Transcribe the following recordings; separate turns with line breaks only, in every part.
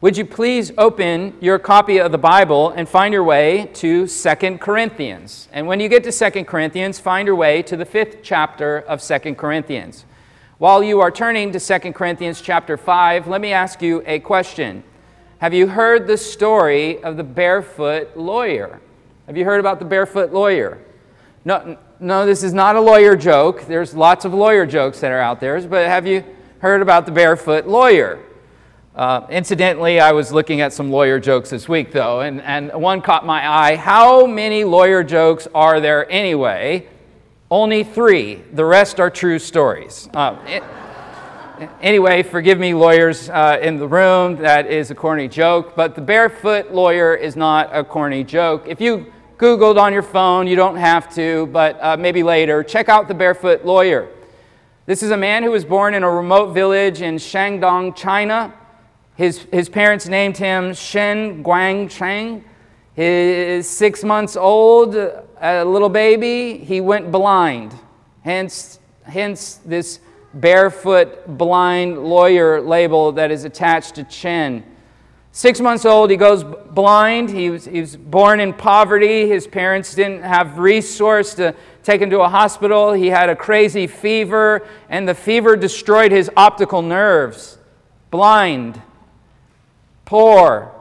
would you please open your copy of the Bible and find your way to Second Corinthians? And when you get to Second Corinthians, find your way to the fifth chapter of Second Corinthians. While you are turning to Second Corinthians chapter 5, let me ask you a question. Have you heard the story of the barefoot lawyer? Have you heard about the barefoot lawyer? No, no, this is not a lawyer joke. There's lots of lawyer jokes that are out there, but have you heard about the barefoot lawyer? Uh, incidentally, I was looking at some lawyer jokes this week, though, and, and one caught my eye. How many lawyer jokes are there anyway? Only three. The rest are true stories. Uh, it, anyway, forgive me, lawyers uh, in the room, that is a corny joke, but the barefoot lawyer is not a corny joke. If you Googled on your phone, you don't have to, but uh, maybe later, check out the barefoot lawyer. This is a man who was born in a remote village in Shandong, China. His, his parents named him Chen Guangcheng. His six months old, a little baby, he went blind. Hence, hence this barefoot blind lawyer label that is attached to Chen. Six months old, he goes blind. He was, he was born in poverty. His parents didn't have resource to take him to a hospital. He had a crazy fever, and the fever destroyed his optical nerves. Blind poor,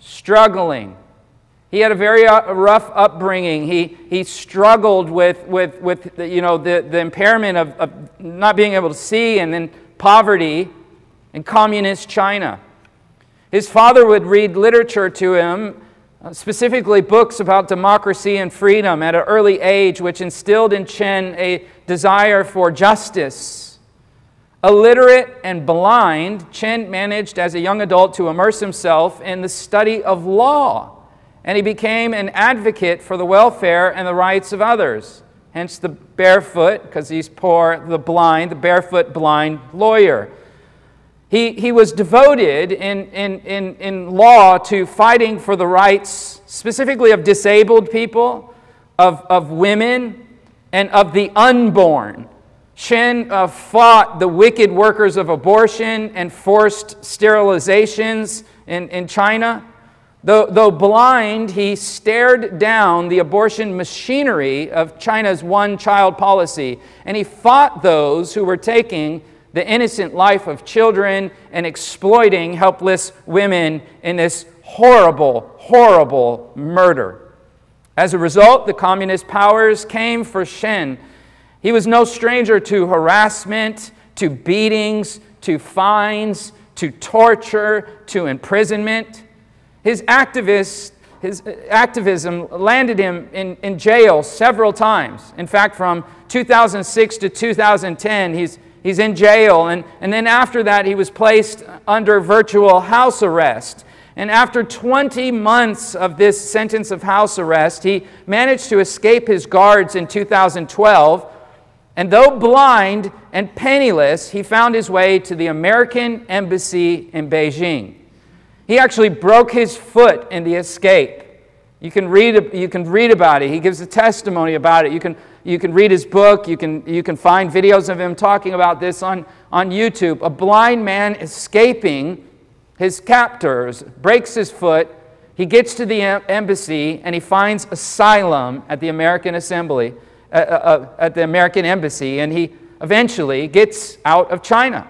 struggling. He had a very uh, rough upbringing. He, he struggled with, with, with the, you know, the, the impairment of, of not being able to see and then poverty in communist China. His father would read literature to him, uh, specifically books about democracy and freedom at an early age, which instilled in Chen a desire for justice Illiterate and blind, Chen managed as a young adult to immerse himself in the study of law, and he became an advocate for the welfare and the rights of others. Hence the barefoot, because he's poor, the blind, the barefoot blind lawyer. He, he was devoted in, in, in, in law to fighting for the rights, specifically of disabled people, of, of women, and of the unborn. Chen uh, fought the wicked workers of abortion and forced sterilizations in, in China. Though, though blind, he stared down the abortion machinery of China's one child policy, and he fought those who were taking the innocent life of children and exploiting helpless women in this horrible, horrible murder. As a result, the communist powers came for Chen he was no stranger to harassment, to beatings, to fines, to torture, to imprisonment. His, activist, his uh, activism landed him in, in jail several times. In fact, from 2006 to 2010, he's, he's in jail. And, and then after that, he was placed under virtual house arrest. And after 20 months of this sentence of house arrest, he managed to escape his guards in 2012 and though blind and penniless, he found his way to the American embassy in Beijing. He actually broke his foot in the escape. You can read, you can read about it. He gives a testimony about it. You can, you can read his book. You can, you can find videos of him talking about this on, on YouTube. A blind man escaping his captors, breaks his foot. He gets to the embassy and he finds asylum at the American Assembly Uh, uh, at the American embassy, and he eventually gets out of China.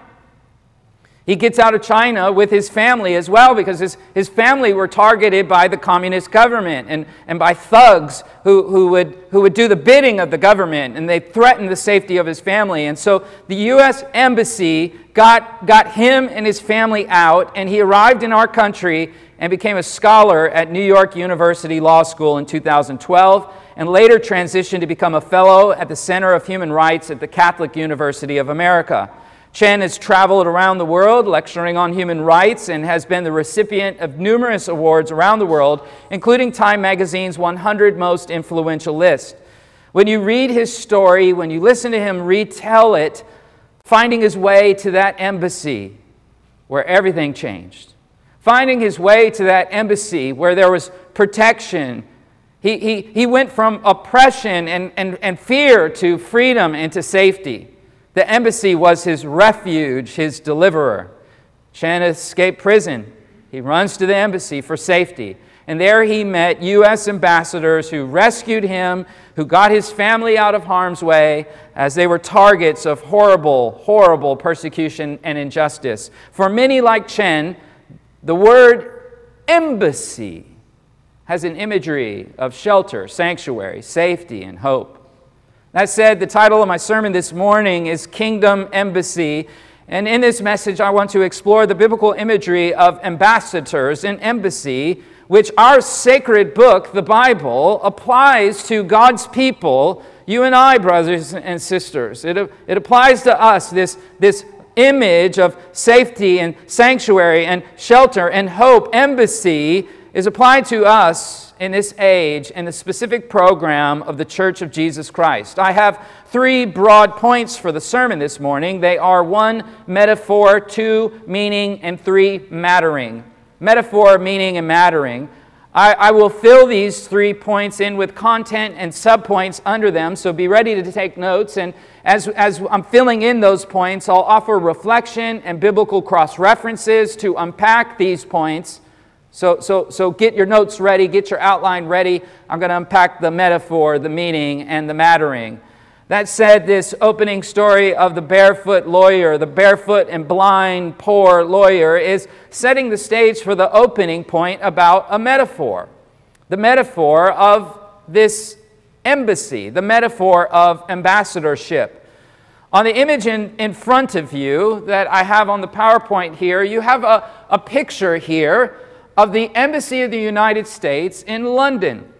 He gets out of China with his family as well because his, his family were targeted by the communist government and, and by thugs who, who, would, who would do the bidding of the government and they threatened the safety of his family. And so the U.S. Embassy got, got him and his family out, and he arrived in our country and became a scholar at New York University Law School in 2012 and later transitioned to become a fellow at the Center of Human Rights at the Catholic University of America. Chen has traveled around the world lecturing on human rights and has been the recipient of numerous awards around the world, including Time Magazine's 100 Most Influential list. When you read his story, when you listen to him retell it, finding his way to that embassy where everything changed, finding his way to that embassy where there was protection he, he, he went from oppression and, and, and fear to freedom and to safety. The embassy was his refuge, his deliverer. Chen escaped prison. He runs to the embassy for safety. And there he met U.S. ambassadors who rescued him, who got his family out of harm's way as they were targets of horrible, horrible persecution and injustice. For many like Chen, the word embassy has an imagery of shelter, sanctuary, safety, and hope. That said, the title of my sermon this morning is Kingdom Embassy. And in this message, I want to explore the biblical imagery of ambassadors and embassy which our sacred book, the Bible, applies to God's people, you and I, brothers and sisters. It, it applies to us, this, this image of safety and sanctuary and shelter and hope, embassy, is applied to us in this age in the specific program of the Church of Jesus Christ. I have three broad points for the sermon this morning. They are one, metaphor, two, meaning, and three, mattering metaphor, meaning, and mattering. I, I, will fill these three points in with content and subpoints under them, so be ready to take notes. And as, as I'm filling in those points, I'll offer reflection and biblical cross references to unpack these points. So, so, so get your notes ready, get your outline ready. I'm going to unpack the metaphor, the meaning, and the mattering. That said, this opening story of the barefoot lawyer, the barefoot and blind poor lawyer, is setting the stage for the opening point about a metaphor. The metaphor of this embassy, the metaphor of ambassadorship. On the image in, in front of you that I have on the PowerPoint here, you have a, a picture here of the Embassy of the United States in London.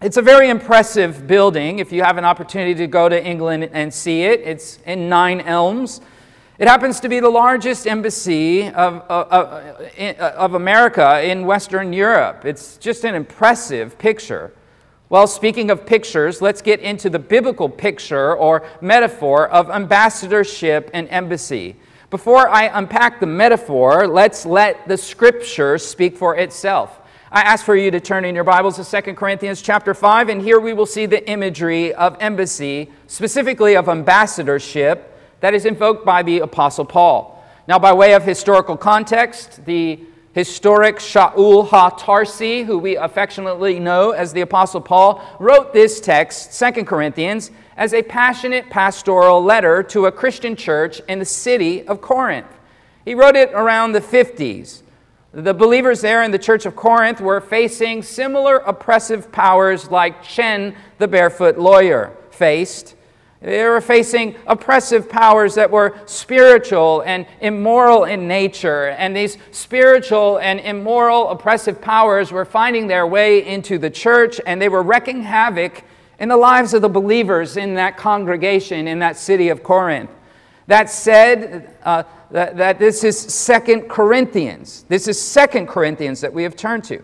It's a very impressive building if you have an opportunity to go to England and see it. It's in Nine Elms. It happens to be the largest embassy of, uh, uh, of, uh, of, America in Western Europe. It's just an impressive picture. Well, speaking of pictures, let's get into the biblical picture or metaphor of ambassadorship and embassy. Before I unpack the metaphor, let's let the scripture speak for itself. I ask for you to turn in your Bibles to 2 Corinthians chapter 5, and here we will see the imagery of embassy, specifically of ambassadorship, that is invoked by the Apostle Paul. Now, by way of historical context, the historic Shaul HaTarsi, who we affectionately know as the Apostle Paul, wrote this text, 2 Corinthians, as a passionate pastoral letter to a Christian church in the city of Corinth. He wrote it around the 50s. The believers there in the church of Corinth were facing similar oppressive powers like Chen, the barefoot lawyer, faced. They were facing oppressive powers that were spiritual and immoral in nature. And these spiritual and immoral oppressive powers were finding their way into the church and they were wreaking havoc in the lives of the believers in that congregation in that city of Corinth. That said, uh, that, that this is Second Corinthians. This is Second Corinthians that we have turned to.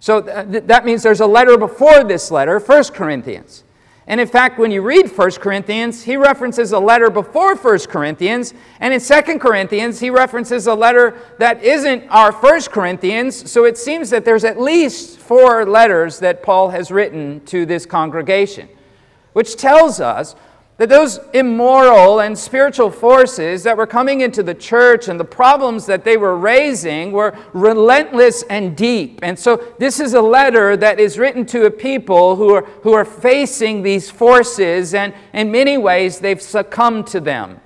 So th- that means there's a letter before this letter, First Corinthians. And in fact, when you read 1 Corinthians, he references a letter before 1 Corinthians. And in 2 Corinthians, he references a letter that isn't our 1 Corinthians. So it seems that there's at least four letters that Paul has written to this congregation, which tells us that those immoral and spiritual forces that were coming into the church and the problems that they were raising were relentless and deep. And so, this is a letter that is written to a people who are, who are facing these forces, and in many ways, they've succumbed to them.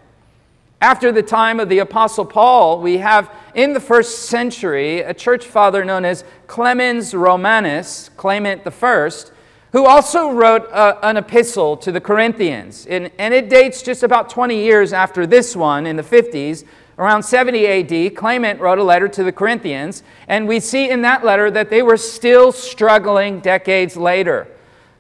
After the time of the Apostle Paul, we have in the first century a church father known as Clemens Romanus, Clement the First who also wrote uh, an epistle to the Corinthians. And, and it dates just about 20 years after this one in the 50s. Around 70 AD, Clement wrote a letter to the Corinthians, and we see in that letter that they were still struggling decades later.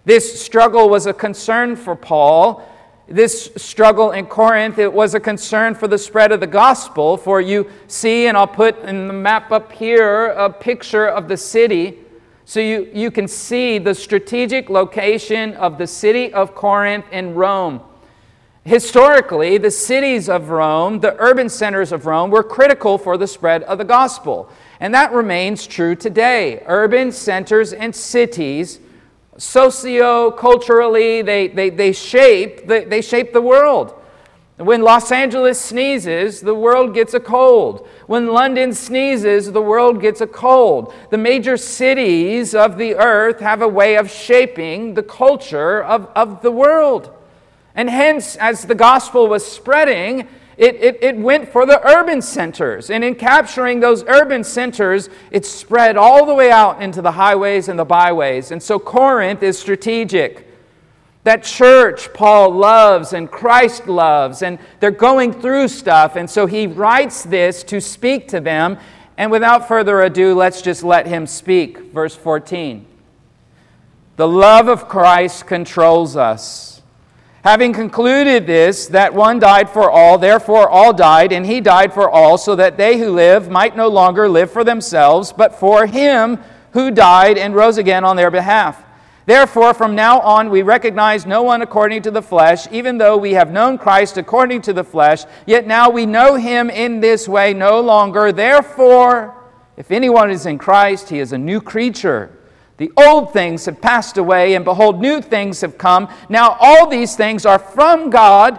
This struggle was a concern for Paul. This struggle in Corinth, it was a concern for the spread of the gospel. For you see, and I'll put in the map up here a picture of the city so you, you can see the strategic location of the city of Corinth in Rome. Historically, the cities of Rome, the urban centers of Rome, were critical for the spread of the gospel. And that remains true today. Urban centers and cities, socio culturally, they, they, they, shape the, they shape the world. When Los Angeles sneezes, the world gets a cold. When London sneezes, the world gets a cold. The major cities of the earth have a way of shaping the culture of, of the world. And hence, as the gospel was spreading, it, it, it went for the urban centers. And in capturing those urban centers, it spread all the way out into the highways and the byways. And so Corinth is strategic. That church Paul loves and Christ loves, and they're going through stuff. And so he writes this to speak to them. And without further ado, let's just let him speak. Verse 14. The love of Christ controls us Having concluded this, that one died for all, therefore all died, and he died for all, so that they who live might no longer live for themselves, but for him who died and rose again on their behalf. Therefore, from now on, we recognize no one according to the flesh, even though we have known Christ according to the flesh, yet now we know him in this way no longer. Therefore, if anyone is in Christ, he is a new creature. The old things have passed away, and behold, new things have come. Now, all these things are from God,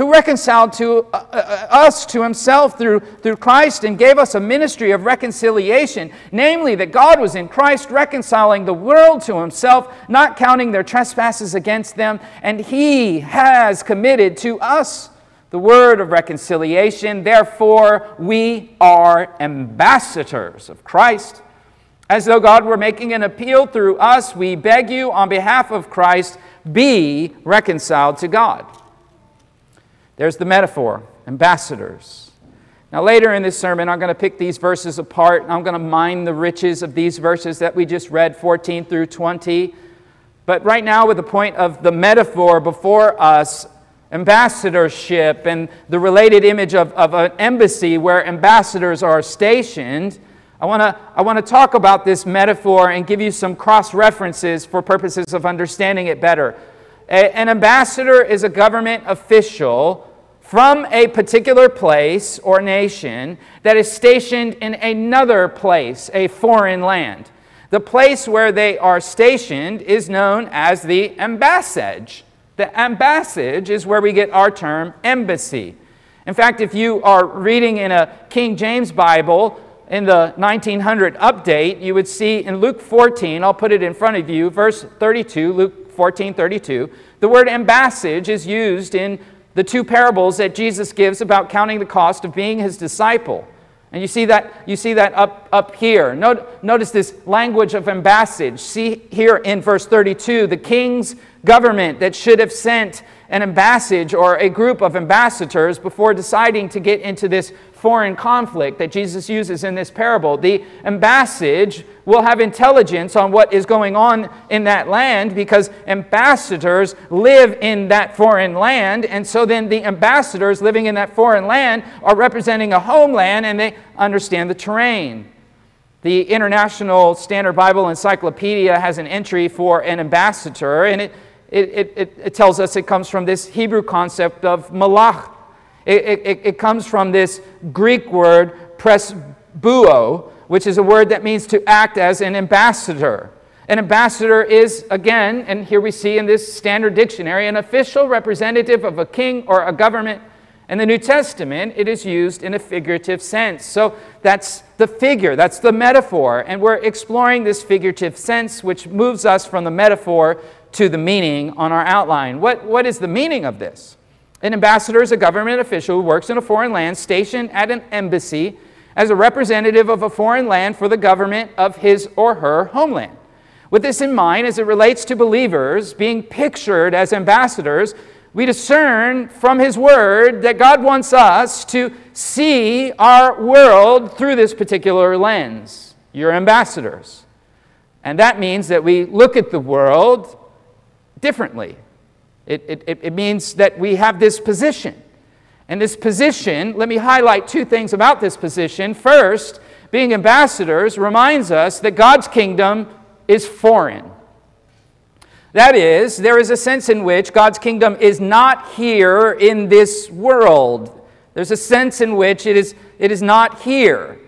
who reconciled to, uh, uh, uh, us to himself through, through Christ and gave us a ministry of reconciliation, namely, that God was in Christ reconciling the world to himself, not counting their trespasses against them, and he has committed to us the word of reconciliation. Therefore, we are ambassadors of Christ as though God were making an appeal through us, we beg you on behalf of Christ, be reconciled to God. There's the metaphor ambassadors. Now, later in this sermon, I'm going to pick these verses apart. I'm going to mine the riches of these verses that we just read, 14 through 20. But right now, with the point of the metaphor before us, ambassadorship and the related image of, of an embassy where ambassadors are stationed, I want to I want to talk about this metaphor and give you some cross references for purposes of understanding it better. A, an ambassador is a government official from a particular place or nation that is stationed in another place, a foreign land. The place where they are stationed is known as the ambassage. The ambassage is where we get our term embassy. In fact, if you are reading in a King James Bible, in the 1900 update, you would see in Luke 14, I'll put it in front of you, verse 32, Luke 14, 32, the word ambassage is used in the two parables that Jesus gives about counting the cost of being his disciple. And you see that, you see that up, up here. Note, notice this language of ambassage. See here in verse 32 the king's government that should have sent an ambassage or a group of ambassadors before deciding to get into this foreign conflict that Jesus uses in this parable. The ambassage will have intelligence on what is going on in that land because ambassadors live in that foreign land. And so then the ambassadors living in that foreign land are representing a homeland and they understand the terrain. The International Standard Bible Encyclopedia has an entry for an ambassador, and it, it, it, it tells us it comes from this Hebrew concept of malach, it, it, it comes from this Greek word, presbuo, which is a word that means to act as an ambassador. An ambassador is, again, and here we see in this standard dictionary, an official representative of a king or a government. In the New Testament, it is used in a figurative sense. So that's the figure, that's the metaphor. And we're exploring this figurative sense, which moves us from the metaphor to the meaning on our outline. What, what is the meaning of this? An ambassador is a government official who works in a foreign land stationed at an embassy as a representative of a foreign land for the government of his or her homeland. With this in mind, as it relates to believers being pictured as ambassadors, we discern from his word that God wants us to see our world through this particular lens. You're ambassadors. And that means that we look at the world differently. It, it, it means that we have this position. And this position, let me highlight two things about this position. First, being ambassadors reminds us that God's kingdom is foreign. That is, there is a sense in which God's kingdom is not here in this world. There's a sense in which it is, it is not here.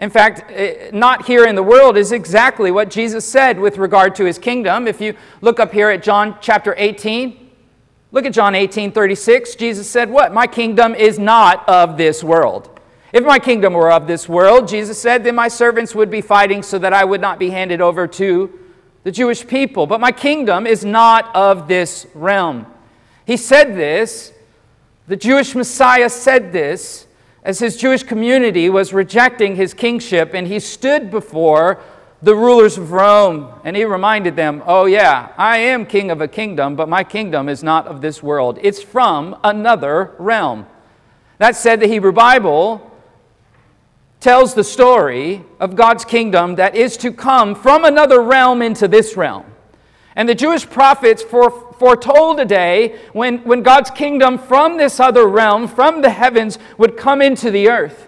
In fact, eh, not here in the world is exactly what Jesus said with regard to his kingdom. If you look up here at John chapter 18, Look at John 18 36. Jesus said, What? My kingdom is not of this world. If my kingdom were of this world, Jesus said, then my servants would be fighting so that I would not be handed over to the Jewish people. But my kingdom is not of this realm. He said this, the Jewish Messiah said this, as his Jewish community was rejecting his kingship, and he stood before the rulers of Rome and he reminded them, Oh, yeah, I am king of a kingdom, but my kingdom is not of this world. It's from another realm. That said, the Hebrew Bible tells the story of God's kingdom that is to come from another realm into this realm. And the Jewish prophets foretold a day when, when God's kingdom from this other realm, from the heavens, would come into the earth.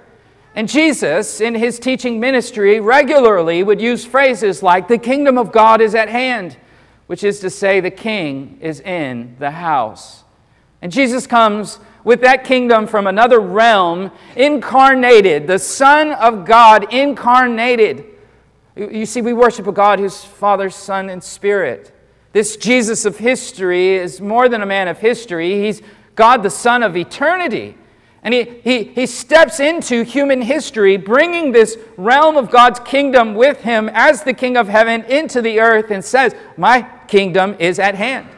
And Jesus, in his teaching ministry, regularly would use phrases like, the kingdom of God is at hand, which is to say, the king is in the house. And Jesus comes with that kingdom from another realm, incarnated, the Son of God incarnated. You see, we worship a God who's Father, Son, and Spirit. This Jesus of history is more than a man of history, he's God, the Son of eternity. And he, he, he steps into human history, bringing this realm of God's kingdom with him as the King of heaven into the earth, and says, My kingdom is at hand.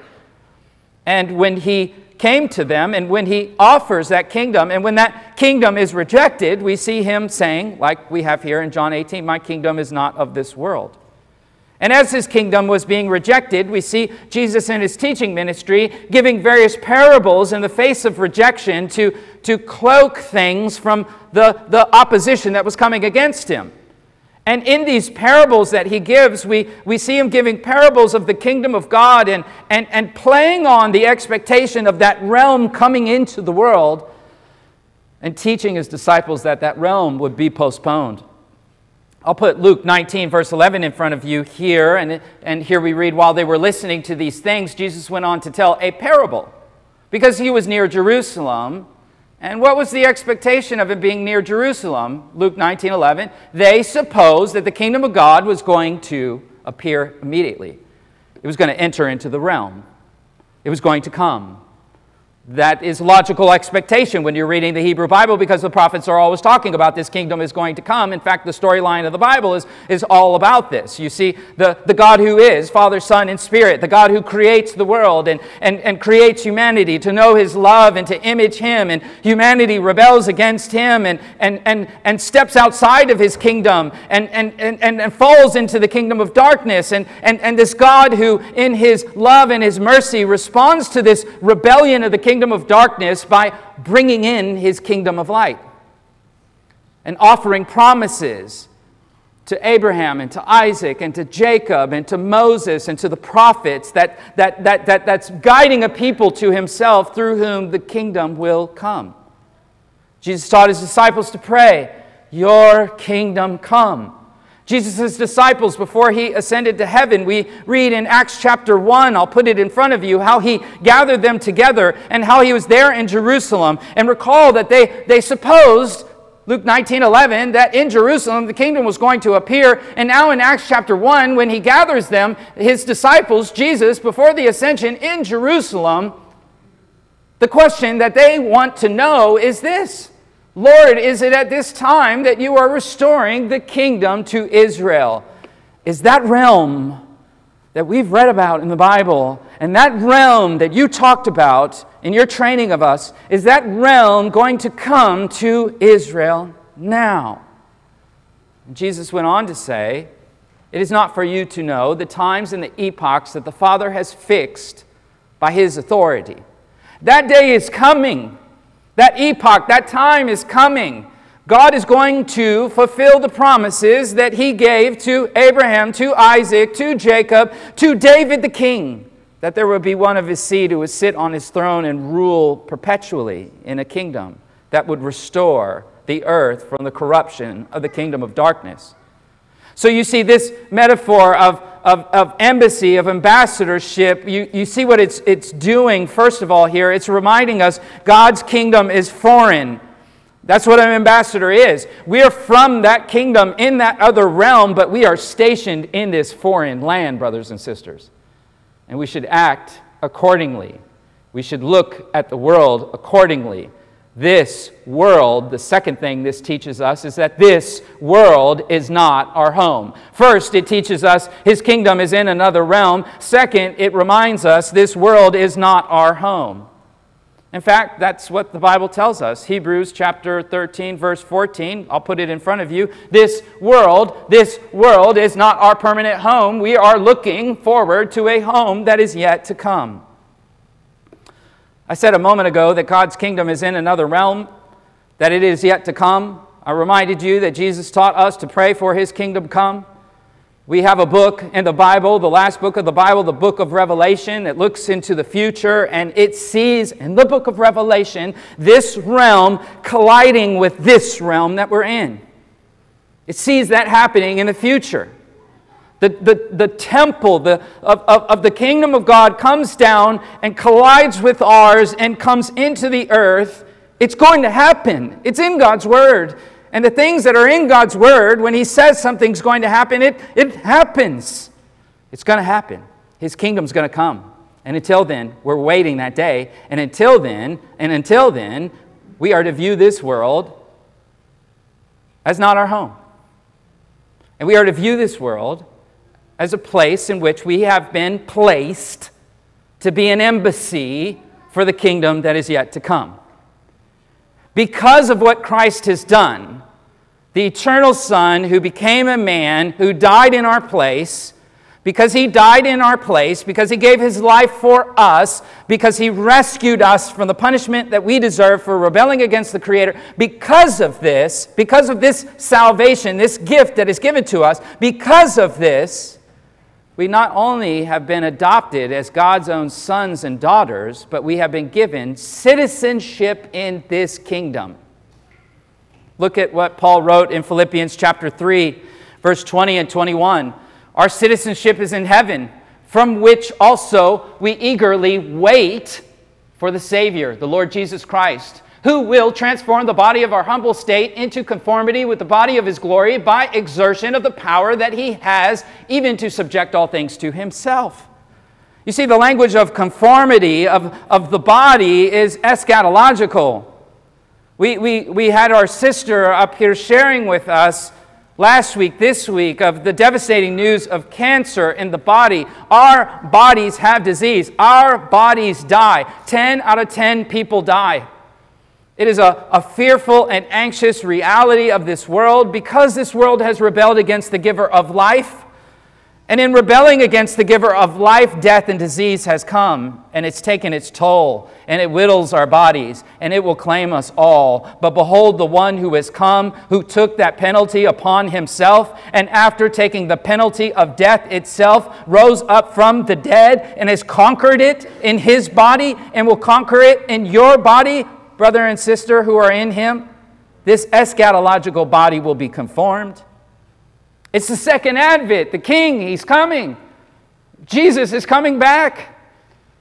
And when he came to them, and when he offers that kingdom, and when that kingdom is rejected, we see him saying, like we have here in John 18, My kingdom is not of this world. And as his kingdom was being rejected, we see Jesus in his teaching ministry giving various parables in the face of rejection to, to cloak things from the, the opposition that was coming against him. And in these parables that he gives, we, we see him giving parables of the kingdom of God and, and, and playing on the expectation of that realm coming into the world and teaching his disciples that that realm would be postponed. I'll put Luke 19, verse 11, in front of you here. And, and here we read, While they were listening to these things, Jesus went on to tell a parable because he was near Jerusalem and what was the expectation of it being near Jerusalem? Luke 19 11. They supposed that the kingdom of God was going to appear immediately, it was going to enter into the realm, it was going to come. That is logical expectation when you're reading the Hebrew Bible because the prophets are always talking about this kingdom is going to come. In fact, the storyline of the Bible is, is all about this. You see, the, the God who is, Father, Son, and Spirit, the God who creates the world and, and, and creates humanity to know his love and to image him, and humanity rebels against him and, and, and, and steps outside of his kingdom and, and, and, and, falls into the kingdom of darkness. And, and, and this God who, in his love and his mercy, responds to this rebellion of the kingdom kingdom of darkness by bringing in his kingdom of light and offering promises to Abraham and to Isaac and to Jacob and to Moses and to the prophets that, that, that, that, that's guiding a people to himself through whom the kingdom will come. Jesus taught his disciples to pray, Your kingdom come. Jesus' disciples, before he ascended to heaven, we read in Acts chapter 1, I'll put it in front of you, how he gathered them together and how he was there in Jerusalem. And recall that they, they supposed, Luke 19 11, that in Jerusalem the kingdom was going to appear. And now in Acts chapter 1, when he gathers them, his disciples, Jesus, before the ascension in Jerusalem, the question that they want to know is this Lord, is it at this time that you are restoring the kingdom to Israel? Is that realm that we've read about in the Bible and that realm that you talked about in your training of us, is that realm going to come to Israel now? Jesus went on to say, It is not for you to know the times and the epochs that the Father has fixed by his authority. That day is coming that epoch, that time is coming. God is going to fulfill the promises that he gave to Abraham, to Isaac, to Jacob, to David the king, that there would be one of his seed who would sit on his throne and rule perpetually in a kingdom that would restore the earth from the corruption of the kingdom of darkness. So you see this metaphor of, of, of, embassy, of ambassadorship, you, you see what it's, it's doing, first of all, here. It's reminding us God's kingdom is foreign. That's what an ambassador is. We are from that kingdom in that other realm, but we are stationed in this foreign land, brothers and sisters. And we should act accordingly We should look at the world accordingly. This world, the second thing this teaches us is that this world is not our home. First, it teaches us his kingdom is in another realm. Second, it reminds us this world is not our home. In fact, that's what the Bible tells us. Hebrews chapter 13, verse 14. I'll put it in front of you. This world, this world is not our permanent home. We are looking forward to a home that is yet to come. I said a moment ago that God's kingdom is in another realm, that it is yet to come. I reminded you that Jesus taught us to pray for his kingdom come. We have a book in the Bible, the last book of the Bible, the book of Revelation, It looks into the future and it sees in the book of Revelation this realm colliding with this realm that we're in. It sees that happening in the future. The, the, the temple the, of, of, of the kingdom of God comes down and collides with ours and comes into the earth. It's going to happen. It's in God's word. And the things that are in God's word, when He says something's going to happen, it, it happens. It's going to happen. His kingdom's going to come. And until then, we're waiting that day. And until then, and until then, we are to view this world as not our home. And we are to view this world as a place in which we have been placed to be an embassy for the kingdom that is yet to come. Because of what Christ has done, the eternal Son who became a man, who died in our place, because he died in our place, because he gave his life for us, because he rescued us from the punishment that we deserve for rebelling against the Creator, because of this, because of this salvation, this gift that is given to us, because of this, we not only have been adopted as God's own sons and daughters, but we have been given citizenship in this kingdom. Look at what Paul wrote in Philippians chapter 3, verse 20 and 21. Our citizenship is in heaven, from which also we eagerly wait for the Savior, the Lord Jesus Christ who will transform the body of our humble state into conformity with the body of his glory by exertion of the power that he has, even to subject all things to himself. You see, the language of conformity of, of the body is eschatological. We, we, we had our sister up here sharing with us last week, this week, of the devastating news of cancer in the body. Our bodies have disease, our bodies die. 10 out of 10 people die. It is a, a fearful and anxious reality of this world because this world has rebelled against the giver of life. And in rebelling against the giver of life, death and disease has come, and it's taken its toll, and it whittles our bodies, and it will claim us all. But behold, the one who has come, who took that penalty upon himself, and after taking the penalty of death itself, rose up from the dead and has conquered it in his body, and will conquer it in your body brother and sister who are in him, this eschatological body will be conformed. It's the second advent. The king, he's coming. Jesus is coming back.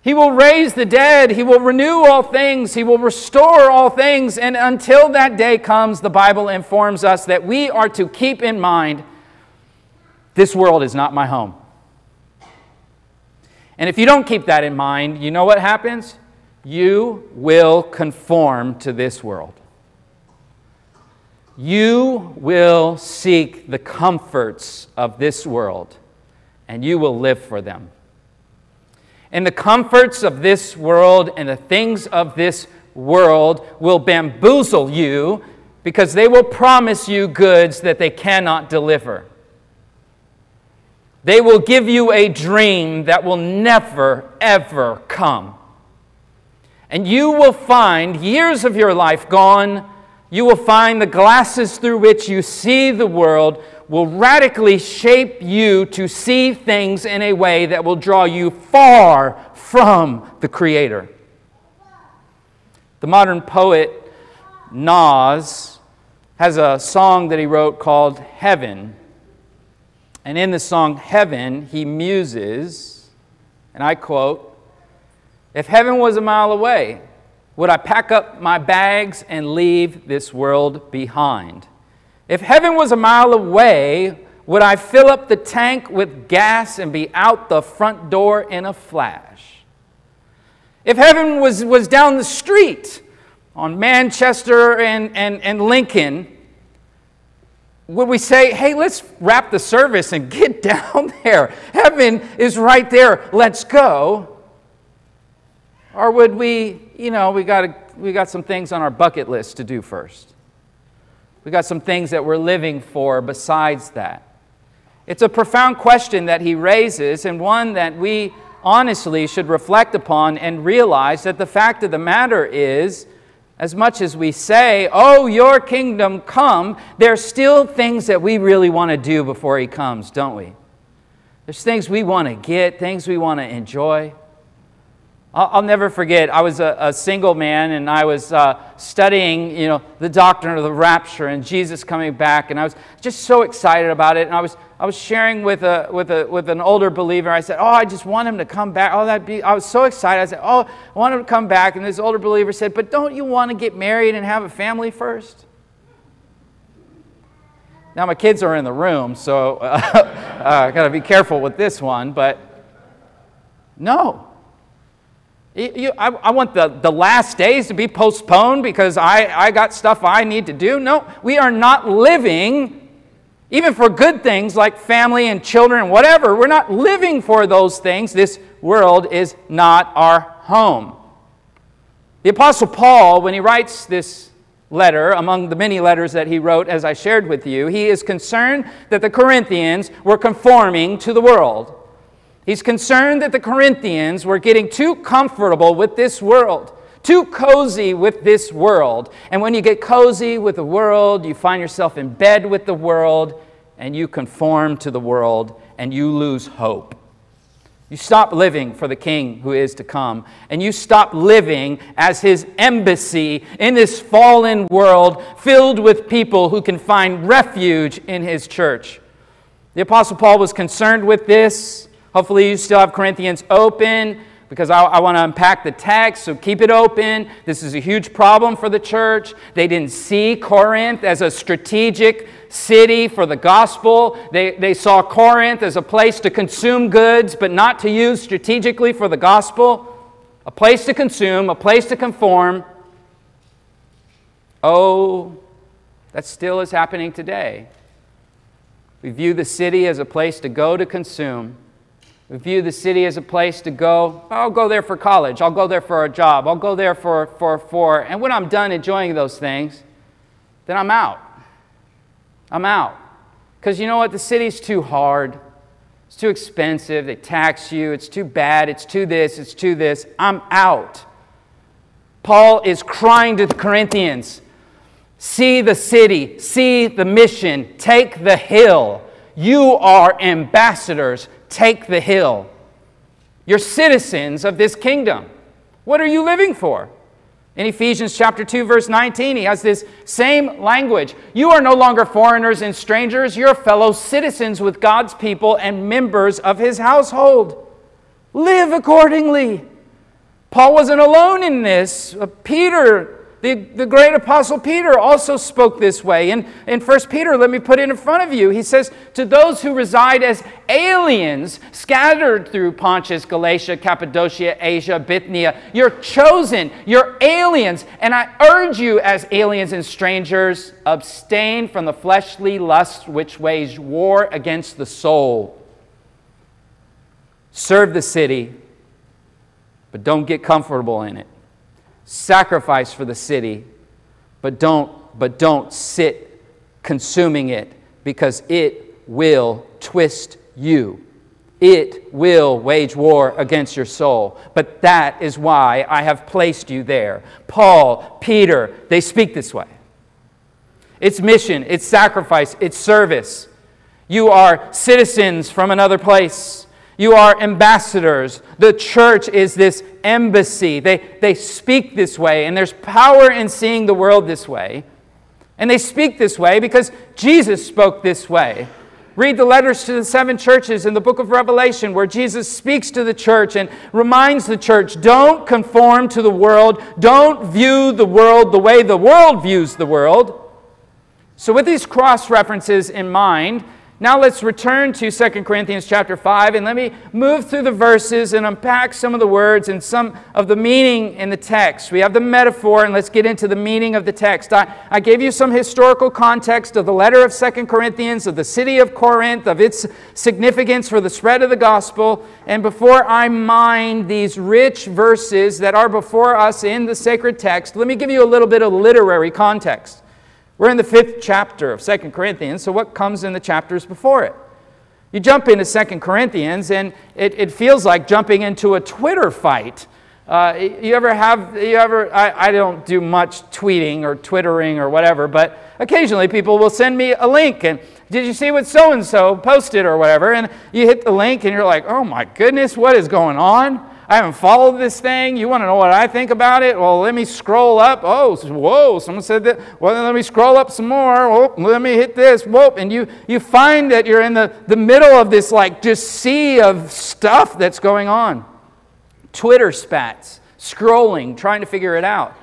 He will raise the dead. He will renew all things. He will restore all things. And until that day comes, the Bible informs us that we are to keep in mind this world is not my home. And if you don't keep that in mind, you know what happens? You will conform to this world. You will seek the comforts of this world, and you will live for them. And the comforts of this world and the things of this world will bamboozle you because they will promise you goods that they cannot deliver. They will give you a dream that will never, ever come. And you will find years of your life gone. You will find the glasses through which you see the world will radically shape you to see things in a way that will draw you far from the Creator. The modern poet Nas has a song that he wrote called Heaven. And in the song Heaven, he muses, and I quote, if heaven was a mile away, would I pack up my bags and leave this world behind? If heaven was a mile away, would I fill up the tank with gas and be out the front door in a flash? If heaven was, was down the street on Manchester and, and, and Lincoln, would we say, hey, let's wrap the service and get down there? Heaven is right there, let's go. Or would we, you know, we got, we got some things on our bucket list to do first? We got some things that we're living for besides that. It's a profound question that he raises, and one that we honestly should reflect upon and realize that the fact of the matter is as much as we say, Oh, your kingdom come, there's still things that we really want to do before he comes, don't we? There's things we want to get, things we want to enjoy. I'll, never forget, I was a, a, single man and I was uh, studying, you know, the doctrine of the rapture and Jesus coming back, and I was just so excited about it. And I was, I was sharing with, a, with, a, with an older believer. I said, Oh, I just want him to come back. Oh, that be, I was so excited. I said, Oh, I want him to come back. And this older believer said, But don't you want to get married and have a family first? Now, my kids are in the room, so uh, I uh, got to be careful with this one, but no. You, I, I, want the, the last days to be postponed because I, I got stuff I need to do. No, we are not living, even for good things like family and children and whatever, we're not living for those things. This world is not our home. The Apostle Paul, when he writes this letter, among the many letters that he wrote, as I shared with you, he is concerned that the Corinthians were conforming to the world. He's concerned that the Corinthians were getting too comfortable with this world, too cozy with this world. And when you get cozy with the world, you find yourself in bed with the world, and you conform to the world, and you lose hope. You stop living for the King who is to come, and you stop living as his embassy in this fallen world filled with people who can find refuge in his church. The Apostle Paul was concerned with this. Hopefully, you still have Corinthians open because I, I want to unpack the text, so keep it open. This is a huge problem for the church. They didn't see Corinth as a strategic city for the gospel. They, they saw Corinth as a place to consume goods, but not to use strategically for the gospel. A place to consume, a place to conform. Oh, that still is happening today. We view the city as a place to go to consume view the city as a place to go. I'll go there for college. I'll go there for a job. I'll go there for, for, for. And when I'm done enjoying those things, then I'm out. I'm out. Because you know what? The city's too hard. It's too expensive. They tax you. It's too bad. It's too this. It's too this. I'm out. Paul is crying to the Corinthians see the city, see the mission, take the hill. You are ambassadors take the hill. You're citizens of this kingdom. What are you living for? In Ephesians chapter 2 verse 19, he has this same language. You are no longer foreigners and strangers, you're fellow citizens with God's people and members of his household. Live accordingly. Paul wasn't alone in this. Uh, Peter the, the great apostle Peter also spoke this way. In, in 1 Peter, let me put it in front of you. He says, To those who reside as aliens scattered through Pontus, Galatia, Cappadocia, Asia, Bithynia, you're chosen, you're aliens. And I urge you, as aliens and strangers, abstain from the fleshly lust which wage war against the soul. Serve the city, but don't get comfortable in it sacrifice for the city, but don't, but don't sit consuming it because it will twist you. It will wage war against your soul. But that is why I have placed you there. Paul, Peter, they speak this way. It's mission, it's sacrifice, it's service. You are citizens from another place. You are ambassadors. The church is this embassy. They, they speak this way, and there's power in seeing the world this way. And they speak this way because Jesus spoke this way. Read the letters to the seven churches in the book of Revelation where Jesus speaks to the church and reminds the church don't conform to the world, don't view the world the way the world views the world. So, with these cross references in mind, Now let's return to 2 Corinthians chapter 5 and let me move through the verses and unpack some of the words and some of the meaning in the text. We have the metaphor and let's get into the meaning of the text. I, I gave you some historical context of the letter of 2 Corinthians, of the city of Corinth, of its significance for the spread of the gospel. And before I mine these rich verses that are before us in the sacred text, let me give you a little bit of literary context. We're in the fifth chapter of Second Corinthians, so what comes in the chapters before it? You jump into Second Corinthians, and it, it feels like jumping into a Twitter fight. Uh, you ever have, you ever, I, I don't do much tweeting or twittering or whatever, but occasionally people will send me a link and did you see what so and so posted or whatever? And you hit the link and you're like, oh my goodness, what is going on? I haven't followed this thing. You want to know what I think about it? Well, let me scroll up. Oh, whoa, someone said that. Well, let me scroll up some more. Oh, let me hit this. Whoop. And you, you find that you're in the, the middle of this, like, just sea of stuff that's going on. Twitter spats, scrolling, trying to figure it out.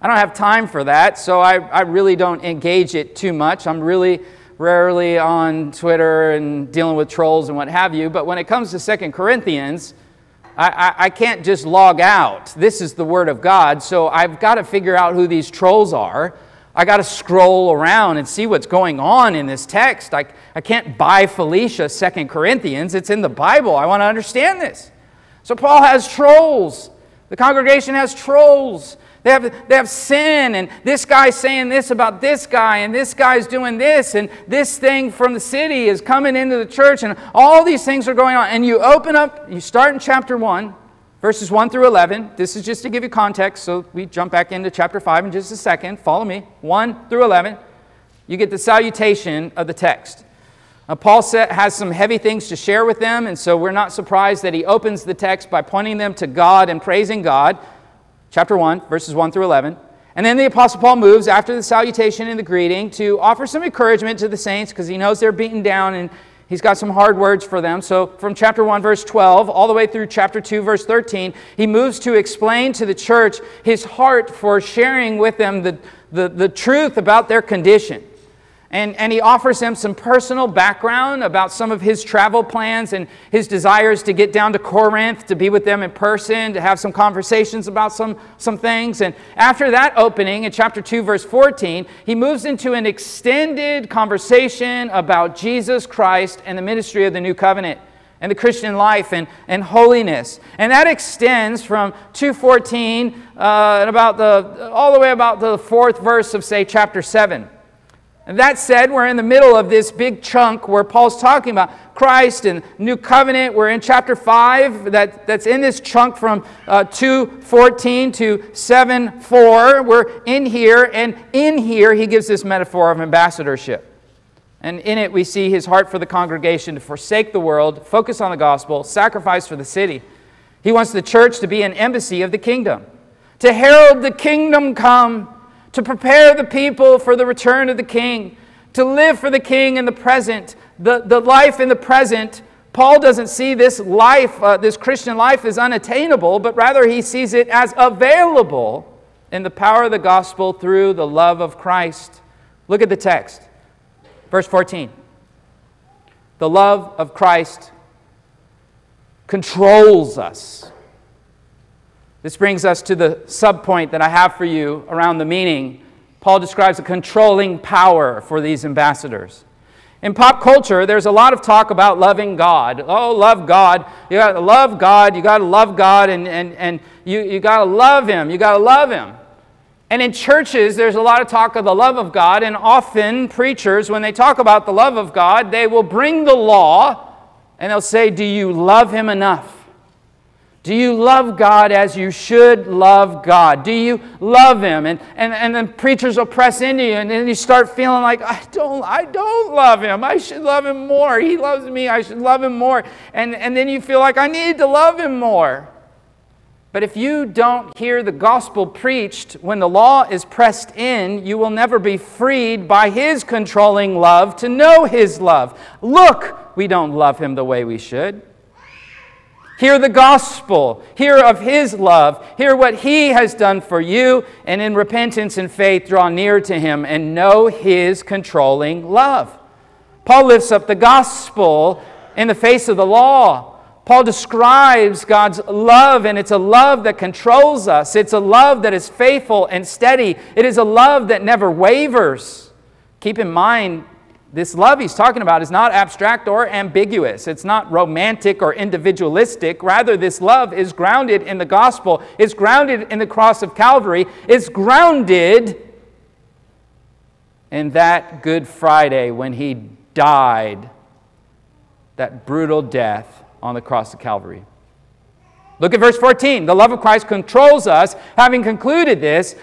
I don't have time for that, so I, I really don't engage it too much. I'm really rarely on Twitter and dealing with trolls and what have you. But when it comes to Second Corinthians, I, I, can't just log out. This is the Word of God, so I've got to figure out who these trolls are. I got to scroll around and see what's going on in this text. I, I can't bye Felicia Second Corinthians. It's in the Bible. I want to understand this. So Paul has trolls. The congregation has trolls. They have, they have sin, and this guy's saying this about this guy, and this guy's doing this, and this thing from the city is coming into the church, and all these things are going on. And you open up, you start in chapter 1, verses 1 through 11. This is just to give you context, so we jump back into chapter 5 in just a second. Follow me. 1 through 11. You get the salutation of the text. Paul has some heavy things to share with them, and so we're not surprised that he opens the text by pointing them to God and praising God chapter 1, verses 1 through 11. And then the Apostle Paul moves after the salutation and the greeting to offer some encouragement to the saints because he knows they're beaten down and he's got some hard words for them. So from chapter 1, verse 12, all the way through chapter 2, verse 13, he moves to explain to the church his heart for sharing with them the, the, the truth about their condition. And, and he offers them some personal background about some of his travel plans and his desires to get down to Corinth, to be with them in person, to have some conversations about some, some things. And after that opening in chapter 2, verse 14, he moves into an extended conversation about Jesus Christ and the ministry of the new covenant and the Christian life and, and holiness. And that extends from 214 uh, and about the, all the way about the fourth verse of, say, chapter 7. And that said, we're in the middle of this big chunk where Paul's talking about Christ and New Covenant. We're in chapter 5 that, that's in this chunk from uh, 2.14 to 7.4. We're in here, and in here he gives this metaphor of ambassadorship. And in it we see his heart for the congregation to forsake the world, focus on the gospel, sacrifice for the city. He wants the church to be an embassy of the kingdom, to herald the kingdom come to prepare the people for the return of the king, to live for the king in the present, the, the life in the present. Paul doesn't see this life, uh, this Christian life, as unattainable, but rather he sees it as available in the power of the gospel through the love of Christ. Look at the text, verse 14. The love of Christ controls us. This brings us to the subpoint that I have for you around the meaning. Paul describes a controlling power for these ambassadors. In pop culture, there's a lot of talk about loving God. Oh, love God. You got to love God. You got to love God, and, and, and you, you got to love Him. You got to love Him. And in churches, there's a lot of talk of the love of God, and often preachers, when they talk about the love of God, they will bring the law and they'll say, Do you love Him enough? Do you love God as you should love God? Do you love Him? And, and, and then preachers will press into you, and then you start feeling like, I don't, I don't love Him. I should love Him more. He loves me. I should love Him more. And, and then you feel like, I need to love Him more. But if you don't hear the gospel preached when the law is pressed in, you will never be freed by His controlling love to know His love. Look, we don't love Him the way we should. Hear the gospel. Hear of his love. Hear what he has done for you. And in repentance and faith, draw near to him and know his controlling love. Paul lifts up the gospel in the face of the law. Paul describes God's love, and it's a love that controls us. It's a love that is faithful and steady. It is a love that never wavers. Keep in mind, this love he's talking about is not abstract or ambiguous. It's not romantic or individualistic. Rather, this love is grounded in the gospel, it's grounded in the cross of Calvary, it's grounded in that Good Friday when he died that brutal death on the cross of Calvary. Look at verse 14. The love of Christ controls us. Having concluded this,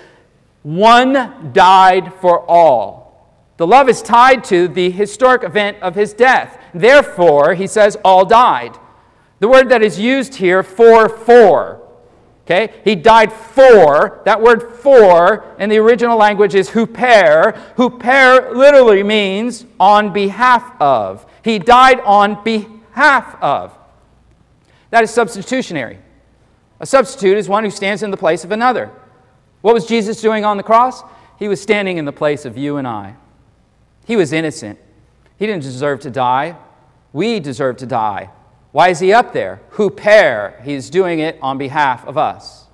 one died for all the love is tied to the historic event of his death. Therefore, he says, all died. The word that is used here, for, for. Okay? He died for. That word for in the original language is huper. Huper literally means on behalf of. He died on behalf of. That is substitutionary. A substitute is one who stands in the place of another. What was Jesus doing on the cross? He was standing in the place of you and I. He was innocent. He didn't deserve to die. We deserve to die. Why is he up there? Huper. He's doing it on behalf of us.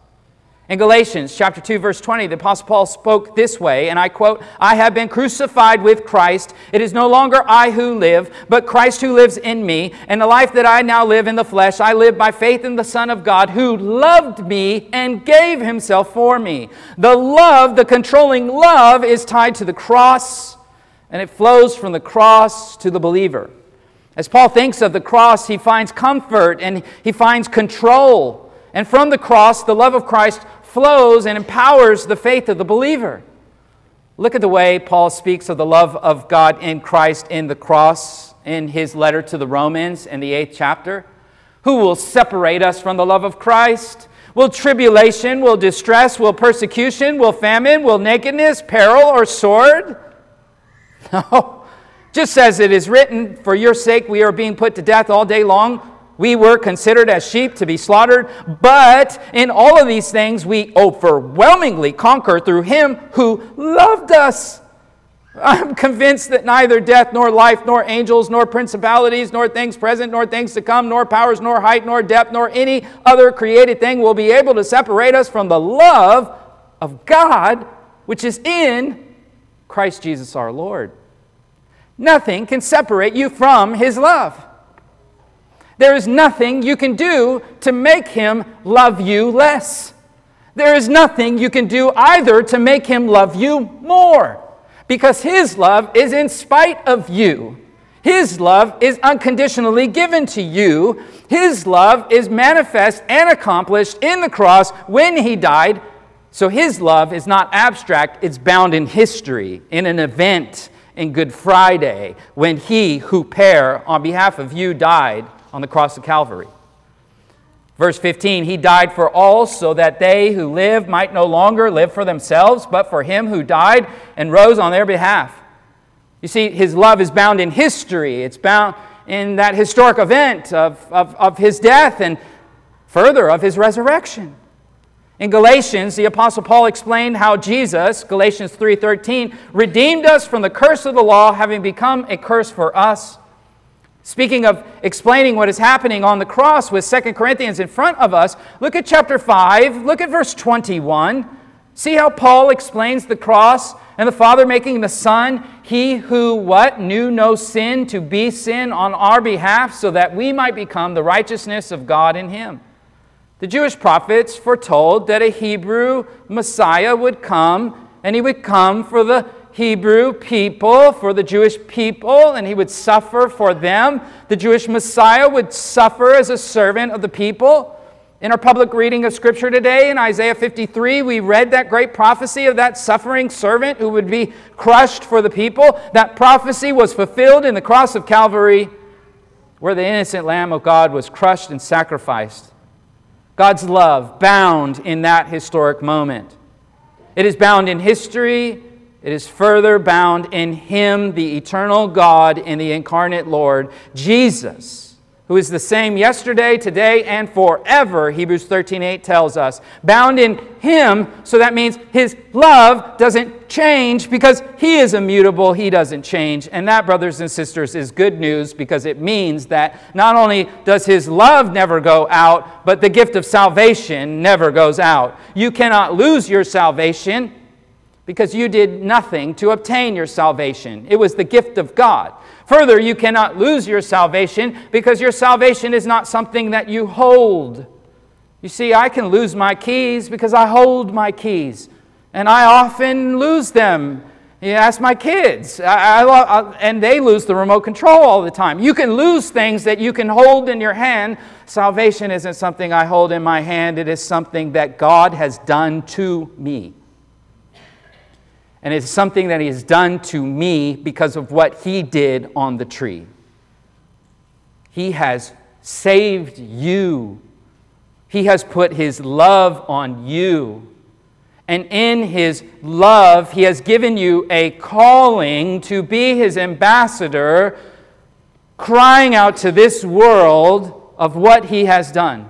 In Galatians chapter 2 verse 20, the apostle Paul spoke this way, and I quote, "I have been crucified with Christ. It is no longer I who live, but Christ who lives in me, and the life that I now live in the flesh, I live by faith in the Son of God who loved me and gave himself for me." The love, the controlling love is tied to the cross and it flows from the cross to the believer. As Paul thinks of the cross, he finds comfort and he finds control. And from the cross, the love of Christ flows and empowers the faith of the believer. Look at the way Paul speaks of the love of God in Christ in the cross in his letter to the Romans in the eighth chapter. Who will separate us from the love of Christ? Will tribulation, will distress, will persecution, will famine, will nakedness, peril, or sword? No. Just as it is written, For your sake we are being put to death all day long. We were considered as sheep to be slaughtered, but in all of these things we overwhelmingly conquer through him who loved us. I'm convinced that neither death, nor life, nor angels, nor principalities, nor things present, nor things to come, nor powers, nor height, nor depth, nor any other created thing will be able to separate us from the love of God which is in Christ Jesus our Lord. Nothing can separate you from His love. There is nothing you can do to make Him love you less. There is nothing you can do either to make Him love you more. Because His love is in spite of you. His love is unconditionally given to you. His love is manifest and accomplished in the cross when He died. So His love is not abstract, it's bound in history, in an event in Good Friday when he, huper, on behalf of you, died on the cross of Calvary. Verse 15, he died for all so that they who live might no longer live for themselves, but for him who died and rose on their behalf. You see, his love is bound in history, it's bound in that historic event of, of, of his death and further of his resurrection. In Galatians, the apostle Paul explained how Jesus, Galatians 3:13, redeemed us from the curse of the law having become a curse for us. Speaking of explaining what is happening on the cross with 2 Corinthians in front of us, look at chapter 5, look at verse 21. See how Paul explains the cross and the Father making the Son, he who what knew no sin to be sin on our behalf so that we might become the righteousness of God in him. The Jewish prophets foretold that a Hebrew Messiah would come, and he would come for the Hebrew people, for the Jewish people, and he would suffer for them. The Jewish Messiah would suffer as a servant of the people. In our public reading of Scripture today, in Isaiah 53, we read that great prophecy of that suffering servant who would be crushed for the people. That prophecy was fulfilled in the cross of Calvary, where the innocent Lamb of God was crushed and sacrificed God's love bound in that historic moment. It is bound in history. It is further bound in Him, the eternal God and the incarnate Lord, Jesus, who is the same yesterday, today, and forever, Hebrews 13:8 tells us. Bound in him, so that means his love doesn't change because he is immutable, he doesn't change. And that, brothers and sisters, is good news because it means that not only does his love never go out, but the gift of salvation never goes out. You cannot lose your salvation because you did nothing to obtain your salvation. It was the gift of God. Further, you cannot lose your salvation because your salvation is not something that you hold. You see, I can lose my keys because I hold my keys, and I often lose them. You ask my kids, I, I, I, and they lose the remote control all the time. You can lose things that you can hold in your hand. Salvation isn't something I hold in my hand, it is something that God has done to me. And it's something that He has done to me because of what He did on the tree. He has saved you, He has put His love on you. And in His love, He has given you a calling to be His ambassador, crying out to this world of what He has done.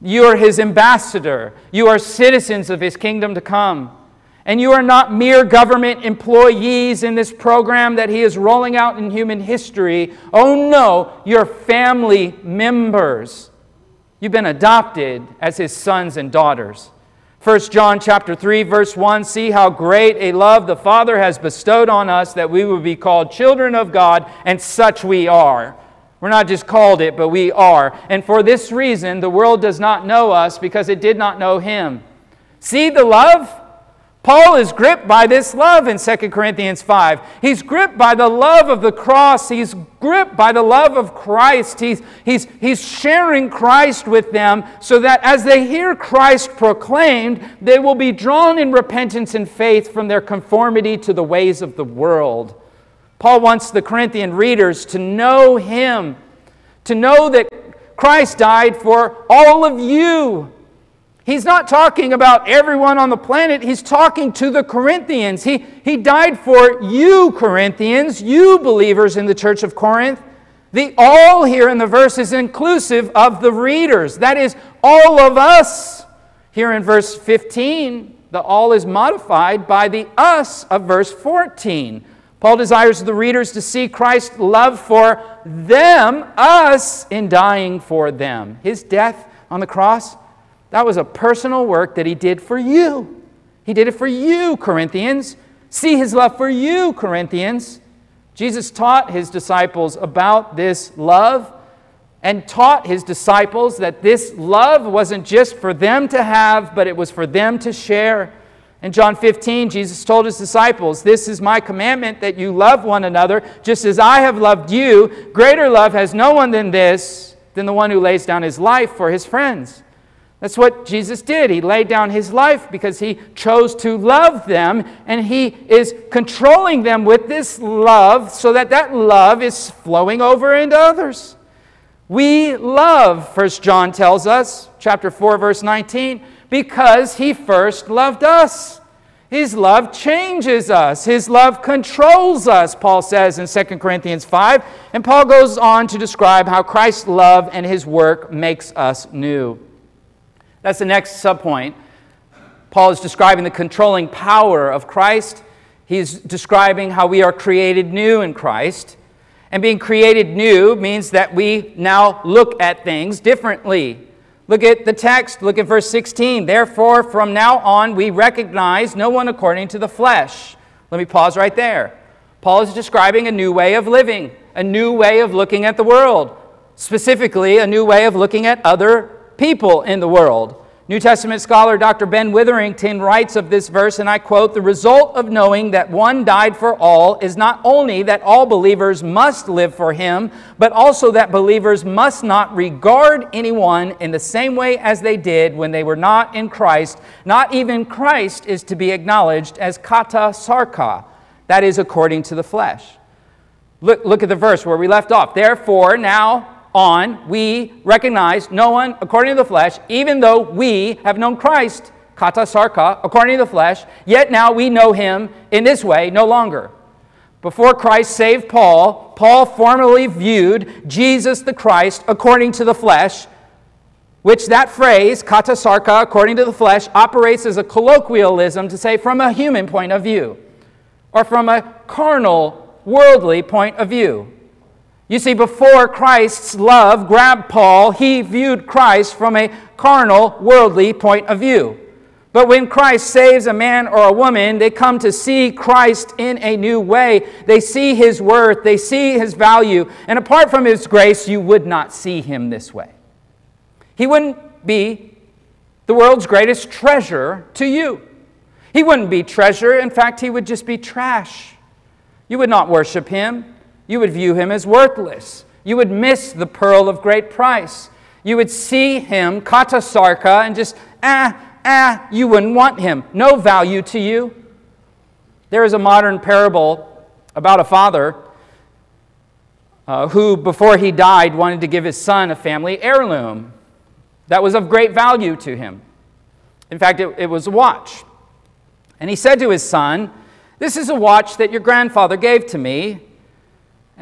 You are His ambassador, you are citizens of His kingdom to come. And you are not mere government employees in this program that he is rolling out in human history. Oh no, you're family members. You've been adopted as his sons and daughters. 1 John chapter 3 verse 1 see how great a love the Father has bestowed on us that we would be called children of God and such we are. We're not just called it but we are. And for this reason the world does not know us because it did not know him. See the love? Paul is gripped by this love in 2 Corinthians 5. He's gripped by the love of the cross. He's gripped by the love of Christ. He's, he's, he's sharing Christ with them so that as they hear Christ proclaimed, they will be drawn in repentance and faith from their conformity to the ways of the world. Paul wants the Corinthian readers to know him, to know that Christ died for all of you He's not talking about everyone on the planet. He's talking to the Corinthians. He, he died for you, Corinthians, you believers in the church of Corinth. The all here in the verse is inclusive of the readers. That is, all of us. Here in verse 15, the all is modified by the us of verse 14. Paul desires the readers to see Christ's love for them, us, in dying for them. His death on the cross that was a personal work that he did for you. He did it for you, Corinthians. See his love for you, Corinthians. Jesus taught his disciples about this love and taught his disciples that this love wasn't just for them to have, but it was for them to share. In John 15, Jesus told his disciples, This is my commandment that you love one another, just as I have loved you. Greater love has no one than this, than the one who lays down his life for his friends. That's what Jesus did. He laid down his life because he chose to love them, and he is controlling them with this love so that that love is flowing over into others. We love, First John tells us, chapter 4, verse 19, because he first loved us. His love changes us. His love controls us, Paul says in 2 Corinthians 5. And Paul goes on to describe how Christ's love and his work makes us new. That's the next subpoint. Paul is describing the controlling power of Christ. He's describing how we are created new in Christ. And being created new means that we now look at things differently. Look at the text, look at verse 16. Therefore, from now on, we recognize no one according to the flesh. Let me pause right there. Paul is describing a new way of living, a new way of looking at the world, specifically, a new way of looking at other people in the world. New Testament scholar Dr. Ben Witherington writes of this verse, and I quote The result of knowing that one died for all is not only that all believers must live for him, but also that believers must not regard anyone in the same way as they did when they were not in Christ. Not even Christ is to be acknowledged as kata sarka, that is, according to the flesh. Look, look at the verse where we left off. Therefore, now on, we recognize no one according to the flesh, even though we have known Christ, kata sarka, according to the flesh, yet now we know him in this way no longer. Before Christ saved Paul, Paul formally viewed Jesus the Christ according to the flesh, which that phrase, kata sarka, according to the flesh, operates as a colloquialism to say from a human point of view or from a carnal, worldly point of view. You see, before Christ's love grabbed Paul, he viewed Christ from a carnal, worldly point of view. But when Christ saves a man or a woman, they come to see Christ in a new way. They see his worth, they see his value. And apart from his grace, you would not see him this way. He wouldn't be the world's greatest treasure to you. He wouldn't be treasure. In fact, he would just be trash. You would not worship him. You would view him as worthless. You would miss the pearl of great price. You would see him, kata sarka, and just, ah, ah, you wouldn't want him. No value to you. There is a modern parable about a father uh, who, before he died, wanted to give his son a family heirloom that was of great value to him. In fact, it, it was a watch. And he said to his son, This is a watch that your grandfather gave to me.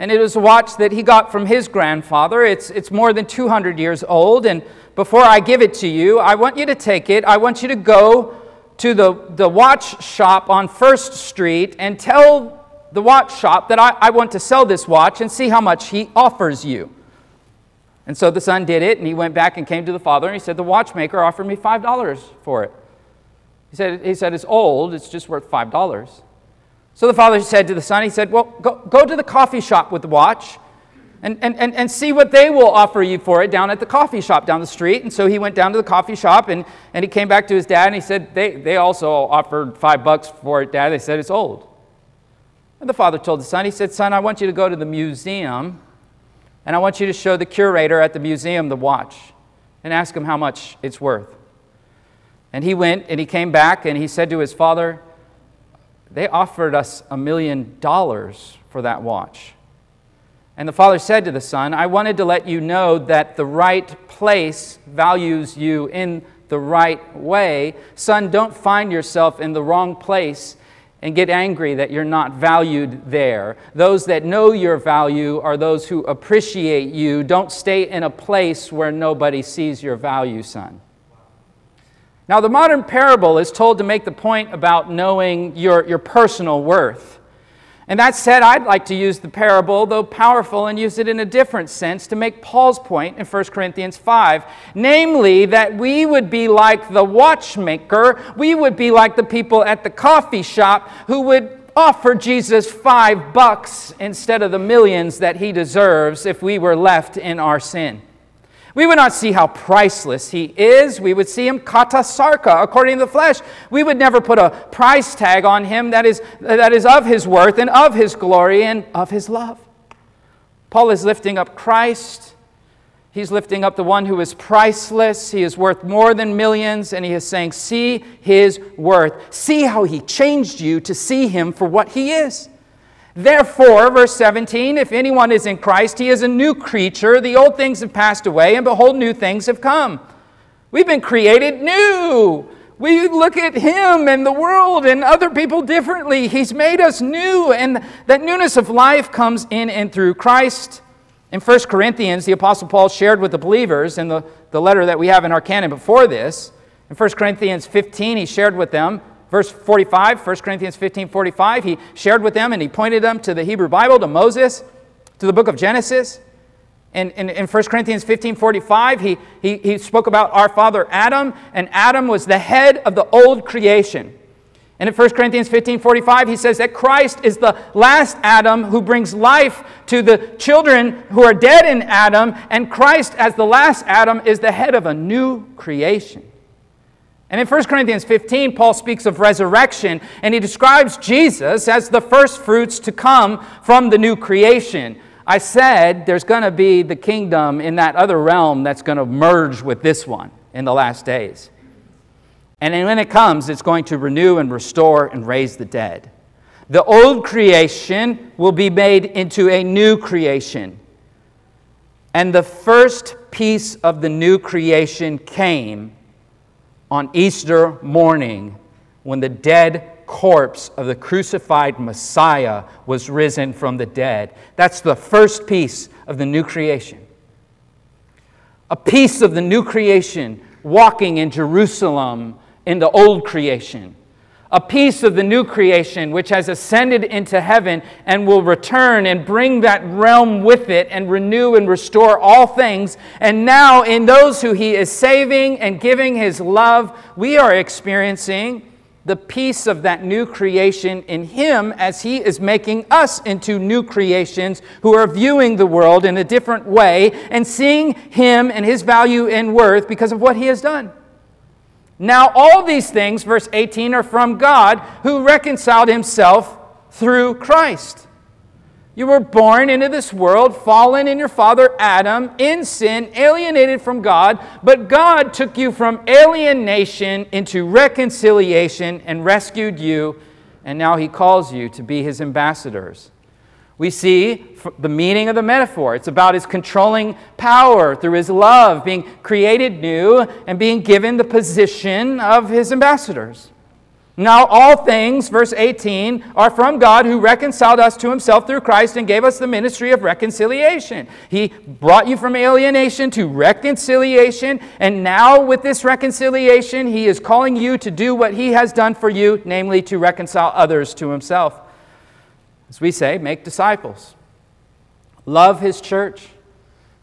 And it was a watch that he got from his grandfather. It's, it's more than 200 years old. And before I give it to you, I want you to take it. I want you to go to the, the watch shop on First Street and tell the watch shop that I, I want to sell this watch and see how much he offers you. And so the son did it, and he went back and came to the father, and he said, The watchmaker offered me $5 for it. He said, he said It's old, it's just worth $5. So the father said to the son, He said, Well, go, go to the coffee shop with the watch and, and, and, and see what they will offer you for it down at the coffee shop down the street. And so he went down to the coffee shop and, and he came back to his dad and he said, they, they also offered five bucks for it, dad. They said, It's old. And the father told the son, He said, Son, I want you to go to the museum and I want you to show the curator at the museum the watch and ask him how much it's worth. And he went and he came back and he said to his father, They offered us a million dollars for that watch. And the father said to the son, I wanted to let you know that the right place values you in the right way. Son, don't find yourself in the wrong place and get angry that you're not valued there. Those that know your value are those who appreciate you. Don't stay in a place where nobody sees your value, son. Now, the modern parable is told to make the point about knowing your, your personal worth. And that said, I'd like to use the parable, though powerful, and use it in a different sense to make Paul's point in 1 Corinthians 5. Namely, that we would be like the watchmaker, we would be like the people at the coffee shop who would offer Jesus five bucks instead of the millions that he deserves if we were left in our sin. We would not see how priceless he is. We would see him kata sarka, according to the flesh. We would never put a price tag on him that is, that is of his worth and of his glory and of his love. Paul is lifting up Christ. He's lifting up the one who is priceless. He is worth more than millions. And he is saying, See his worth. See how he changed you to see him for what he is. Therefore, verse 17, if anyone is in Christ, he is a new creature. The old things have passed away, and behold, new things have come. We've been created new. We look at him and the world and other people differently. He's made us new, and that newness of life comes in and through Christ. In 1 Corinthians, the Apostle Paul shared with the believers in the, the letter that we have in our canon before this. In 1 Corinthians 15, he shared with them Verse 45, 1 Corinthians 15 45, he shared with them and he pointed them to the Hebrew Bible, to Moses, to the book of Genesis. And in, in 1 Corinthians 15 45, he, he, he spoke about our father Adam, and Adam was the head of the old creation. And in 1 Corinthians 15 45, he says that Christ is the last Adam who brings life to the children who are dead in Adam, and Christ, as the last Adam, is the head of a new creation. And in 1 Corinthians 15, Paul speaks of resurrection, and he describes Jesus as the first fruits to come from the new creation. I said there's going to be the kingdom in that other realm that's going to merge with this one in the last days. And when it comes, it's going to renew and restore and raise the dead. The old creation will be made into a new creation. And the first piece of the new creation came on Easter morning when the dead corpse of the crucified Messiah was risen from the dead. That's the first piece of the new creation. A piece of the new creation walking in Jerusalem in the old creation a piece of the new creation which has ascended into heaven and will return and bring that realm with it and renew and restore all things. And now, in those who he is saving and giving his love, we are experiencing the peace of that new creation in him as he is making us into new creations who are viewing the world in a different way and seeing him and his value and worth because of what he has done. Now, all these things, verse 18, are from God who reconciled himself through Christ. You were born into this world, fallen in your father Adam, in sin, alienated from God, but God took you from alienation into reconciliation and rescued you, and now he calls you to be his ambassadors we see the meaning of the metaphor. It's about his controlling power through his love, being created new and being given the position of his ambassadors. Now, all things, verse 18, are from God who reconciled us to himself through Christ and gave us the ministry of reconciliation. He brought you from alienation to reconciliation, and now with this reconciliation, he is calling you to do what he has done for you, namely to reconcile others to himself. As we say, make disciples, love his church,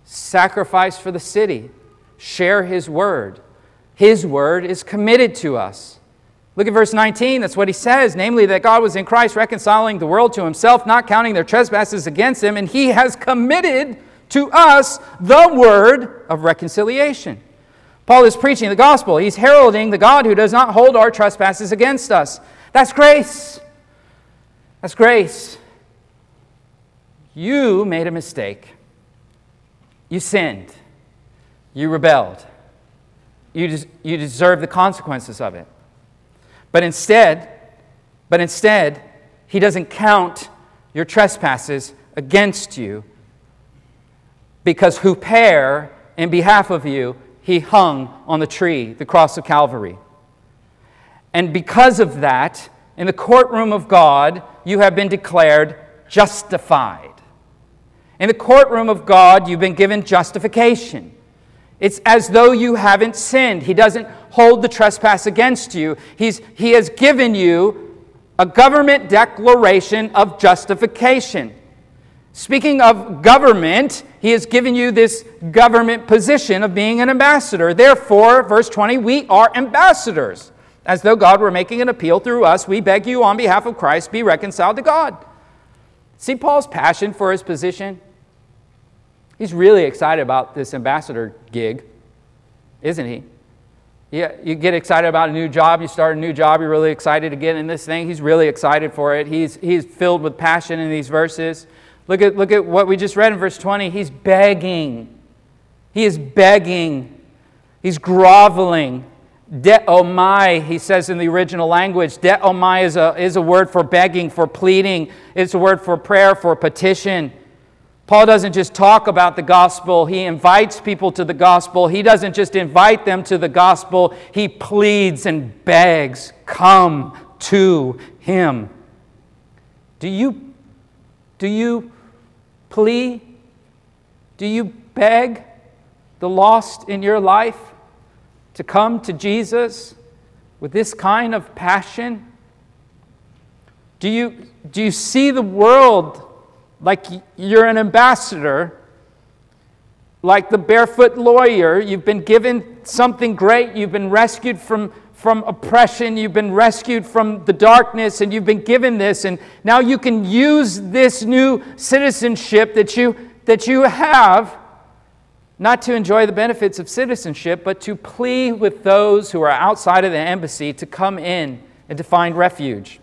sacrifice for the city, share his word. His word is committed to us. Look at verse 19. That's what he says namely, that God was in Christ reconciling the world to himself, not counting their trespasses against him, and he has committed to us the word of reconciliation. Paul is preaching the gospel. He's heralding the God who does not hold our trespasses against us. That's grace. That's grace. You made a mistake. You sinned. You rebelled. You, des- you deserve the consequences of it. But instead, but instead, he doesn't count your trespasses against you because huper in behalf of you, he hung on the tree, the cross of Calvary. And because of that, in the courtroom of God, you have been declared justified. In the courtroom of God, you've been given justification. It's as though you haven't sinned. He doesn't hold the trespass against you. He's, he has given you a government declaration of justification. Speaking of government, he has given you this government position of being an ambassador. Therefore, verse 20, we are ambassadors as though God were making an appeal through us, we beg you on behalf of Christ, be reconciled to God. See Paul's passion for his position? He's really excited about this ambassador gig, isn't he? Yeah, you get excited about a new job, you start a new job, you're really excited to get in this thing. He's really excited for it. He's, he's filled with passion in these verses. Look at, look at what we just read in verse 20. He's begging. He is begging. He's groveling. Deomai, he says in the original language. Deomai is a, is a word for begging, for pleading. It's a word for prayer, for petition. Paul doesn't just talk about the gospel, he invites people to the gospel. He doesn't just invite them to the gospel, he pleads and begs, Come to him. Do you, do you plea? Do you beg the lost in your life? To come to Jesus with this kind of passion? Do you, do you see the world like you're an ambassador, like the barefoot lawyer? You've been given something great, you've been rescued from, from oppression, you've been rescued from the darkness, and you've been given this, and now you can use this new citizenship that you, that you have not to enjoy the benefits of citizenship, but to plead with those who are outside of the embassy to come in and to find refuge.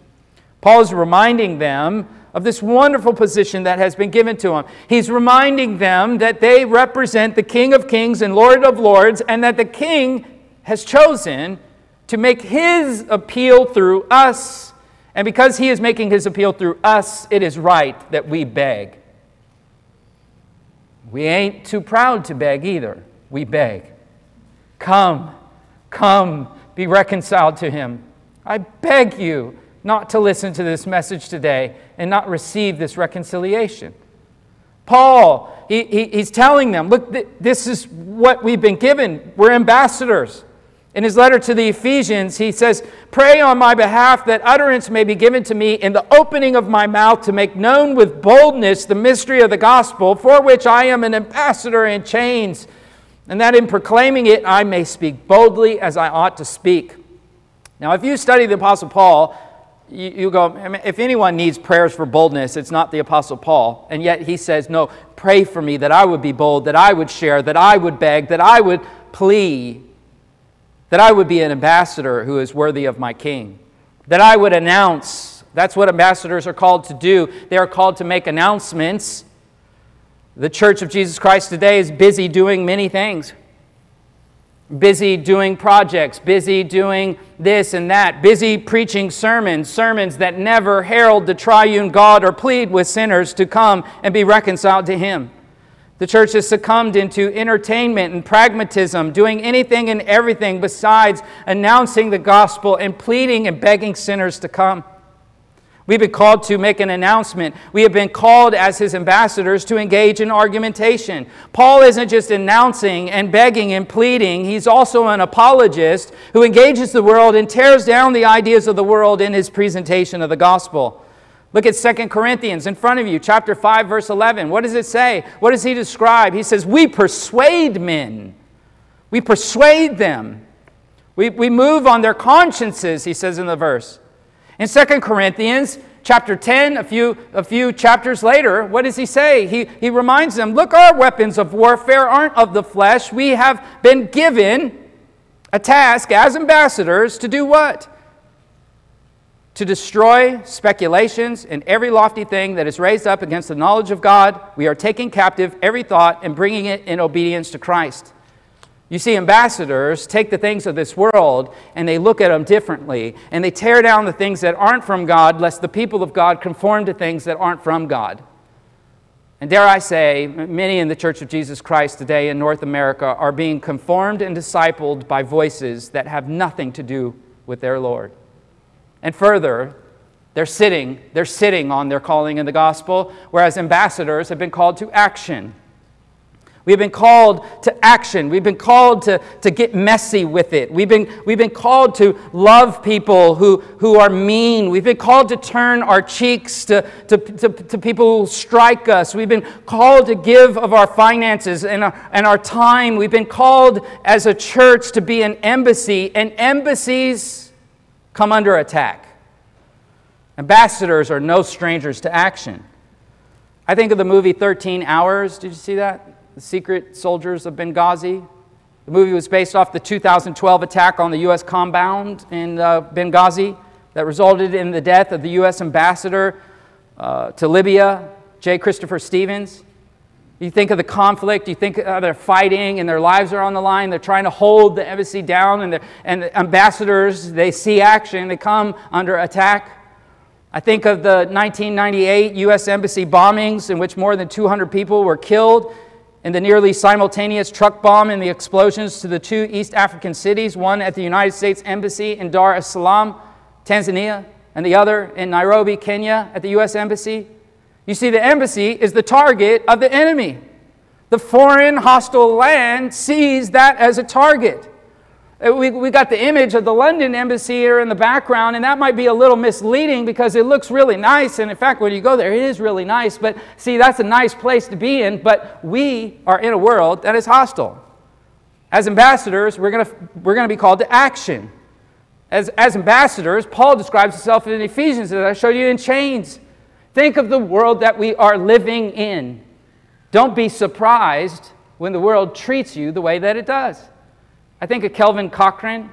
Paul is reminding them of this wonderful position that has been given to him. He's reminding them that they represent the King of Kings and Lord of Lords, and that the King has chosen to make his appeal through us. And because he is making his appeal through us, it is right that we beg. We ain't too proud to beg either. We beg. Come, come, be reconciled to him. I beg you, not to listen to this message today and not receive this reconciliation. Paul, he, he, he's telling them, look, th- this is what we've been given. We're ambassadors. In his letter to the Ephesians, he says, Pray on my behalf that utterance may be given to me in the opening of my mouth to make known with boldness the mystery of the gospel, for which I am an ambassador in chains, and that in proclaiming it I may speak boldly as I ought to speak. Now, if you study the Apostle Paul, you, you go, if anyone needs prayers for boldness, it's not the Apostle Paul. And yet he says, No, pray for me that I would be bold, that I would share, that I would beg, that I would plea that I would be an ambassador who is worthy of my king, that I would announce. That's what ambassadors are called to do. They are called to make announcements. The Church of Jesus Christ today is busy doing many things. Busy doing projects, busy doing this and that, busy preaching sermons, sermons that never herald the triune God or plead with sinners to come and be reconciled to Him. The church has succumbed into entertainment and pragmatism, doing anything and everything besides announcing the gospel and pleading and begging sinners to come. We've been called to make an announcement. We have been called as his ambassadors to engage in argumentation. Paul isn't just announcing and begging and pleading, he's also an apologist who engages the world and tears down the ideas of the world in his presentation of the gospel. Look at Second Corinthians in front of you, chapter 5, verse 11. What does it say? What does he describe? He says, We persuade men. We persuade them. We, we move on their consciences, he says in the verse. In Second Corinthians chapter 10, a few, a few chapters later, what does he say? He, he reminds them, Look, our weapons of warfare aren't of the flesh. We have been given a task as ambassadors to do what? To destroy speculations and every lofty thing that is raised up against the knowledge of God. We are taking captive every thought and bringing it in obedience to Christ. You see, ambassadors take the things of this world and they look at them differently, and they tear down the things that aren't from God, lest the people of God conform to things that aren't from God. And dare I say, many in the Church of Jesus Christ today in North America are being conformed and discipled by voices that have nothing to do with their Lord. And further, they're sitting, they're sitting on their calling in the gospel, whereas ambassadors have been called to action. We've been called to action. We've been called to, to get messy with it. We've been, we've been called to love people who, who are mean. We've been called to turn our cheeks to, to, to, to people who strike us. We've been called to give of our finances and our, and our time. We've been called as a church to be an embassy, and embassies come under attack. Ambassadors are no strangers to action. I think of the movie 13 Hours. Did you see that? The Secret Soldiers of Benghazi. The movie was based off the 2012 attack on the U.S. compound in uh, Benghazi that resulted in the death of the U.S. ambassador uh, to Libya, J. Christopher Stevens. You think of the conflict, you think uh, they're fighting and their lives are on the line. They're trying to hold the embassy down, and, and the ambassadors, they see action, they come under attack. I think of the 1998 U.S. Embassy bombings in which more than 200 people were killed, and the nearly simultaneous truck bomb and the explosions to the two East African cities, one at the United States Embassy in Dar es Salaam, Tanzania, and the other in Nairobi, Kenya, at the U.S. Embassy. You see, the embassy is the target of the enemy. The foreign hostile land sees that as a target. Uh, we, we got the image of the London embassy here in the background, and that might be a little misleading because it looks really nice. And in fact, when you go there, it is really nice. But see, that's a nice place to be in, but we are in a world that is hostile. As ambassadors, we're going we're to be called to action. As, as ambassadors, Paul describes himself in Ephesians, as I showed you in chains. Think of the world that we are living in. Don't be surprised when the world treats you the way that it does. I think of Kelvin Cochran.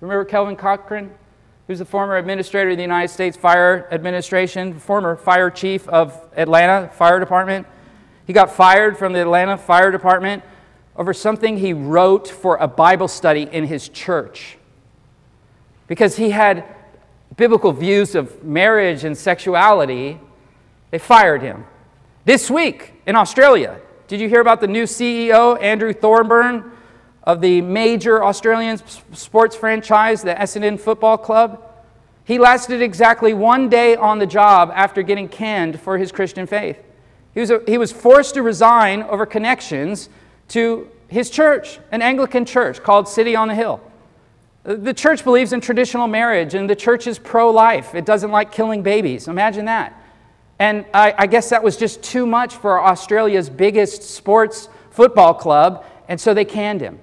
Remember Kelvin Cochran? Who's the former administrator of the United States Fire Administration, former fire chief of Atlanta Fire Department. He got fired from the Atlanta Fire Department over something he wrote for a Bible study in his church. Because he had biblical views of marriage and sexuality, they fired him. This week in Australia, did you hear about the new CEO, Andrew Thorburn, of the major Australian sports franchise, the Essendon Football Club? He lasted exactly one day on the job after getting canned for his Christian faith. He was, a, he was forced to resign over connections to his church, an Anglican church called City on the Hill. The church believes in traditional marriage, and the church is pro life. It doesn't like killing babies. Imagine that. And I, I, guess that was just too much for Australia's biggest sports football club, and so they canned him.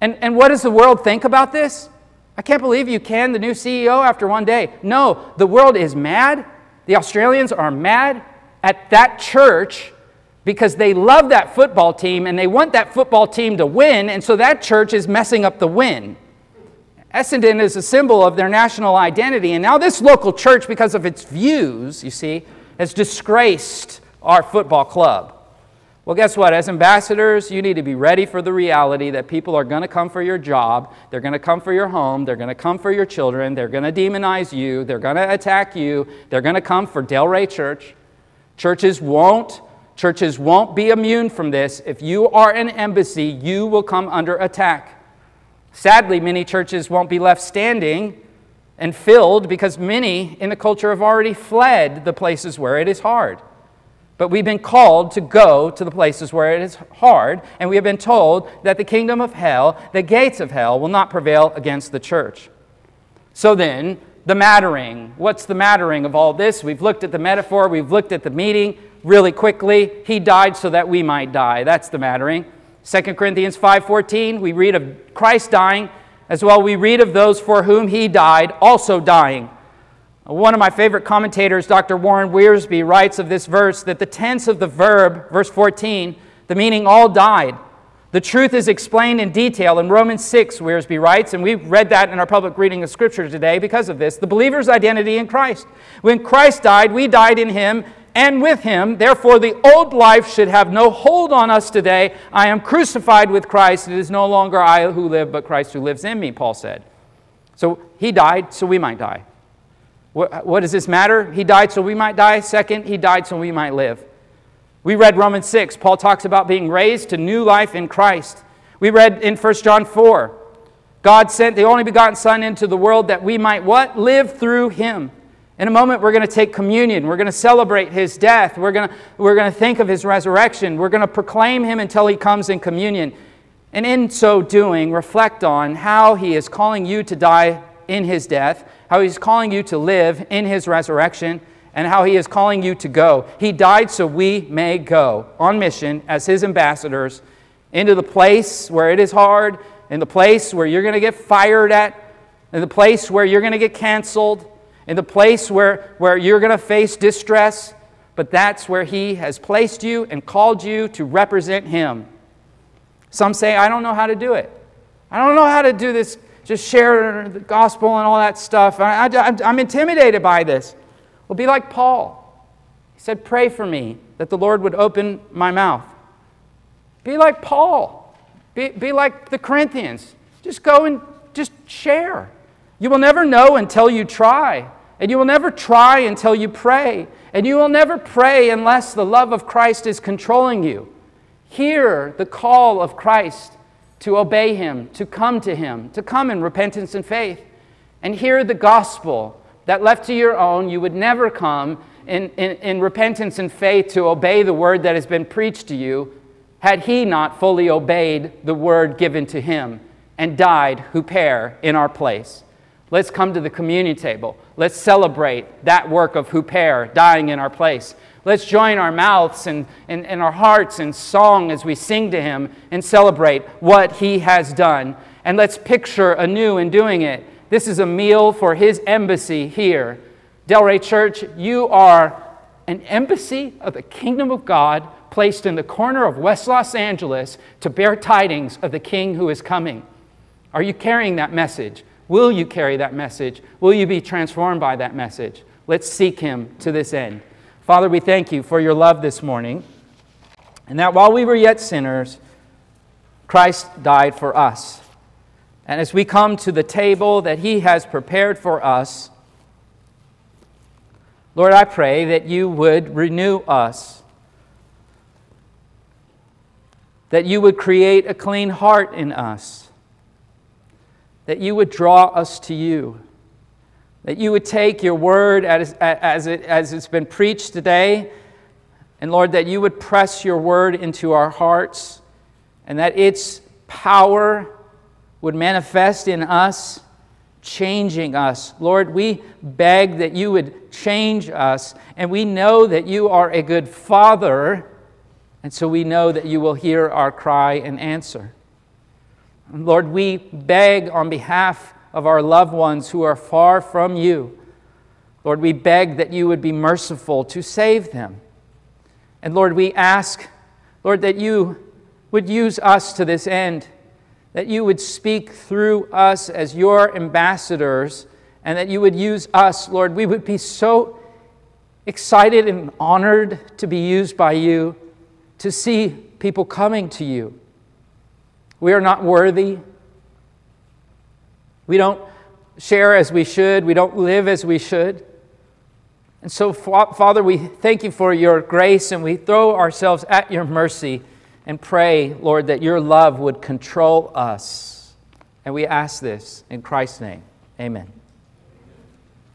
And, and what does the world think about this? I can't believe you canned the new CEO after one day. No, the world is mad. The Australians are mad at that church because they love that football team and they want that football team to win, and so that church is messing up the win. Essendon is a symbol of their national identity, and now this local church, because of its views, you see, has disgraced our football club. Well, guess what? As ambassadors, you need to be ready for the reality that people are going to come for your job, they're going to come for your home, they're going to come for your children, they're going to demonize you, they're going to attack you, they're going to come for Del Rey Church. Churches won't churches won't be immune from this. If you are an embassy, you will come under attack. Sadly, many churches won't be left standing and filled because many in the culture have already fled the places where it is hard. But we've been called to go to the places where it is hard, and we have been told that the kingdom of hell, the gates of hell, will not prevail against the church. So then, the mattering. What's the mattering of all this? We've looked at the metaphor, we've looked at the meeting really quickly. He died so that we might die. That's the mattering. 2 Corinthians 5:14, we read of Christ dying, as well we read of those for whom he died also dying. One of my favorite commentators, Dr. Warren Wiersbe, writes of this verse that the tense of the verb, verse 14, the meaning all died. The truth is explained in detail in Romans 6, Wiersbe writes, and we read that in our public reading of Scripture today because of this the believer's identity in Christ. When Christ died, we died in him and with him. Therefore, the old life should have no hold on us today. I am crucified with Christ. It is no longer I who live, but Christ who lives in me, Paul said. So he died so we might die. What, what does this matter? He died so we might die. Second, he died so we might live. We read Romans 6. Paul talks about being raised to new life in Christ. We read in 1 John 4. God sent the only begotten Son into the world that we might what? Live through him. In a moment, we're going to take communion. We're going to celebrate his death. We're going to, we're going to think of his resurrection. We're going to proclaim him until he comes in communion. And in so doing, reflect on how he is calling you to die in his death how he's calling you to live in his resurrection, and how he is calling you to go. He died so we may go on mission as his ambassadors into the place where it is hard, in the place where you're going to get fired at, in the place where you're going to get canceled, in the place where, where you're going to face distress. But that's where he has placed you and called you to represent him. Some say, I don't know how to do it. I don't know how to do this just share the gospel and all that stuff. I, am intimidated by this. Well, be like Paul. He said, Pray for me that the Lord would open my mouth. Be like Paul. Be, be like the Corinthians. Just go and just share. You will never know until you try. And you will never try until you pray. And you will never pray unless the love of Christ is controlling you. Hear the call of Christ to obey Him, to come to Him, to come in repentance and faith, and hear the gospel that left to your own, you would never come in, in, in repentance and faith to obey the word that has been preached to you had He not fully obeyed the word given to Him and died, huper, in our place. Let's come to the communion table. Let's celebrate that work of huper, dying in our place. Let's join our mouths and, and, and our hearts in song as we sing to Him and celebrate what He has done. And let's picture anew in doing it. This is a meal for His embassy here. Del Rey Church, you are an embassy of the kingdom of God placed in the corner of West Los Angeles to bear tidings of the King who is coming. Are you carrying that message? Will you carry that message? Will you be transformed by that message? Let's seek Him to this end. Father, we thank you for your love this morning, and that while we were yet sinners, Christ died for us. And as we come to the table that he has prepared for us, Lord, I pray that you would renew us, that you would create a clean heart in us, that you would draw us to you. That you would take your word as, as, it, as it's been preached today, and Lord, that you would press your word into our hearts, and that its power would manifest in us, changing us. Lord, we beg that you would change us, and we know that you are a good Father, and so we know that you will hear our cry and answer. Lord, we beg on behalf of our loved ones who are far from you. Lord, we beg that you would be merciful to save them. And Lord, we ask, Lord, that you would use us to this end, that you would speak through us as your ambassadors, and that you would use us, Lord. We would be so excited and honored to be used by you, to see people coming to you. We are not worthy. We don't share as we should. We don't live as we should. And so, Father, we thank you for your grace and we throw ourselves at your mercy and pray, Lord, that your love would control us. And we ask this in Christ's name. Amen.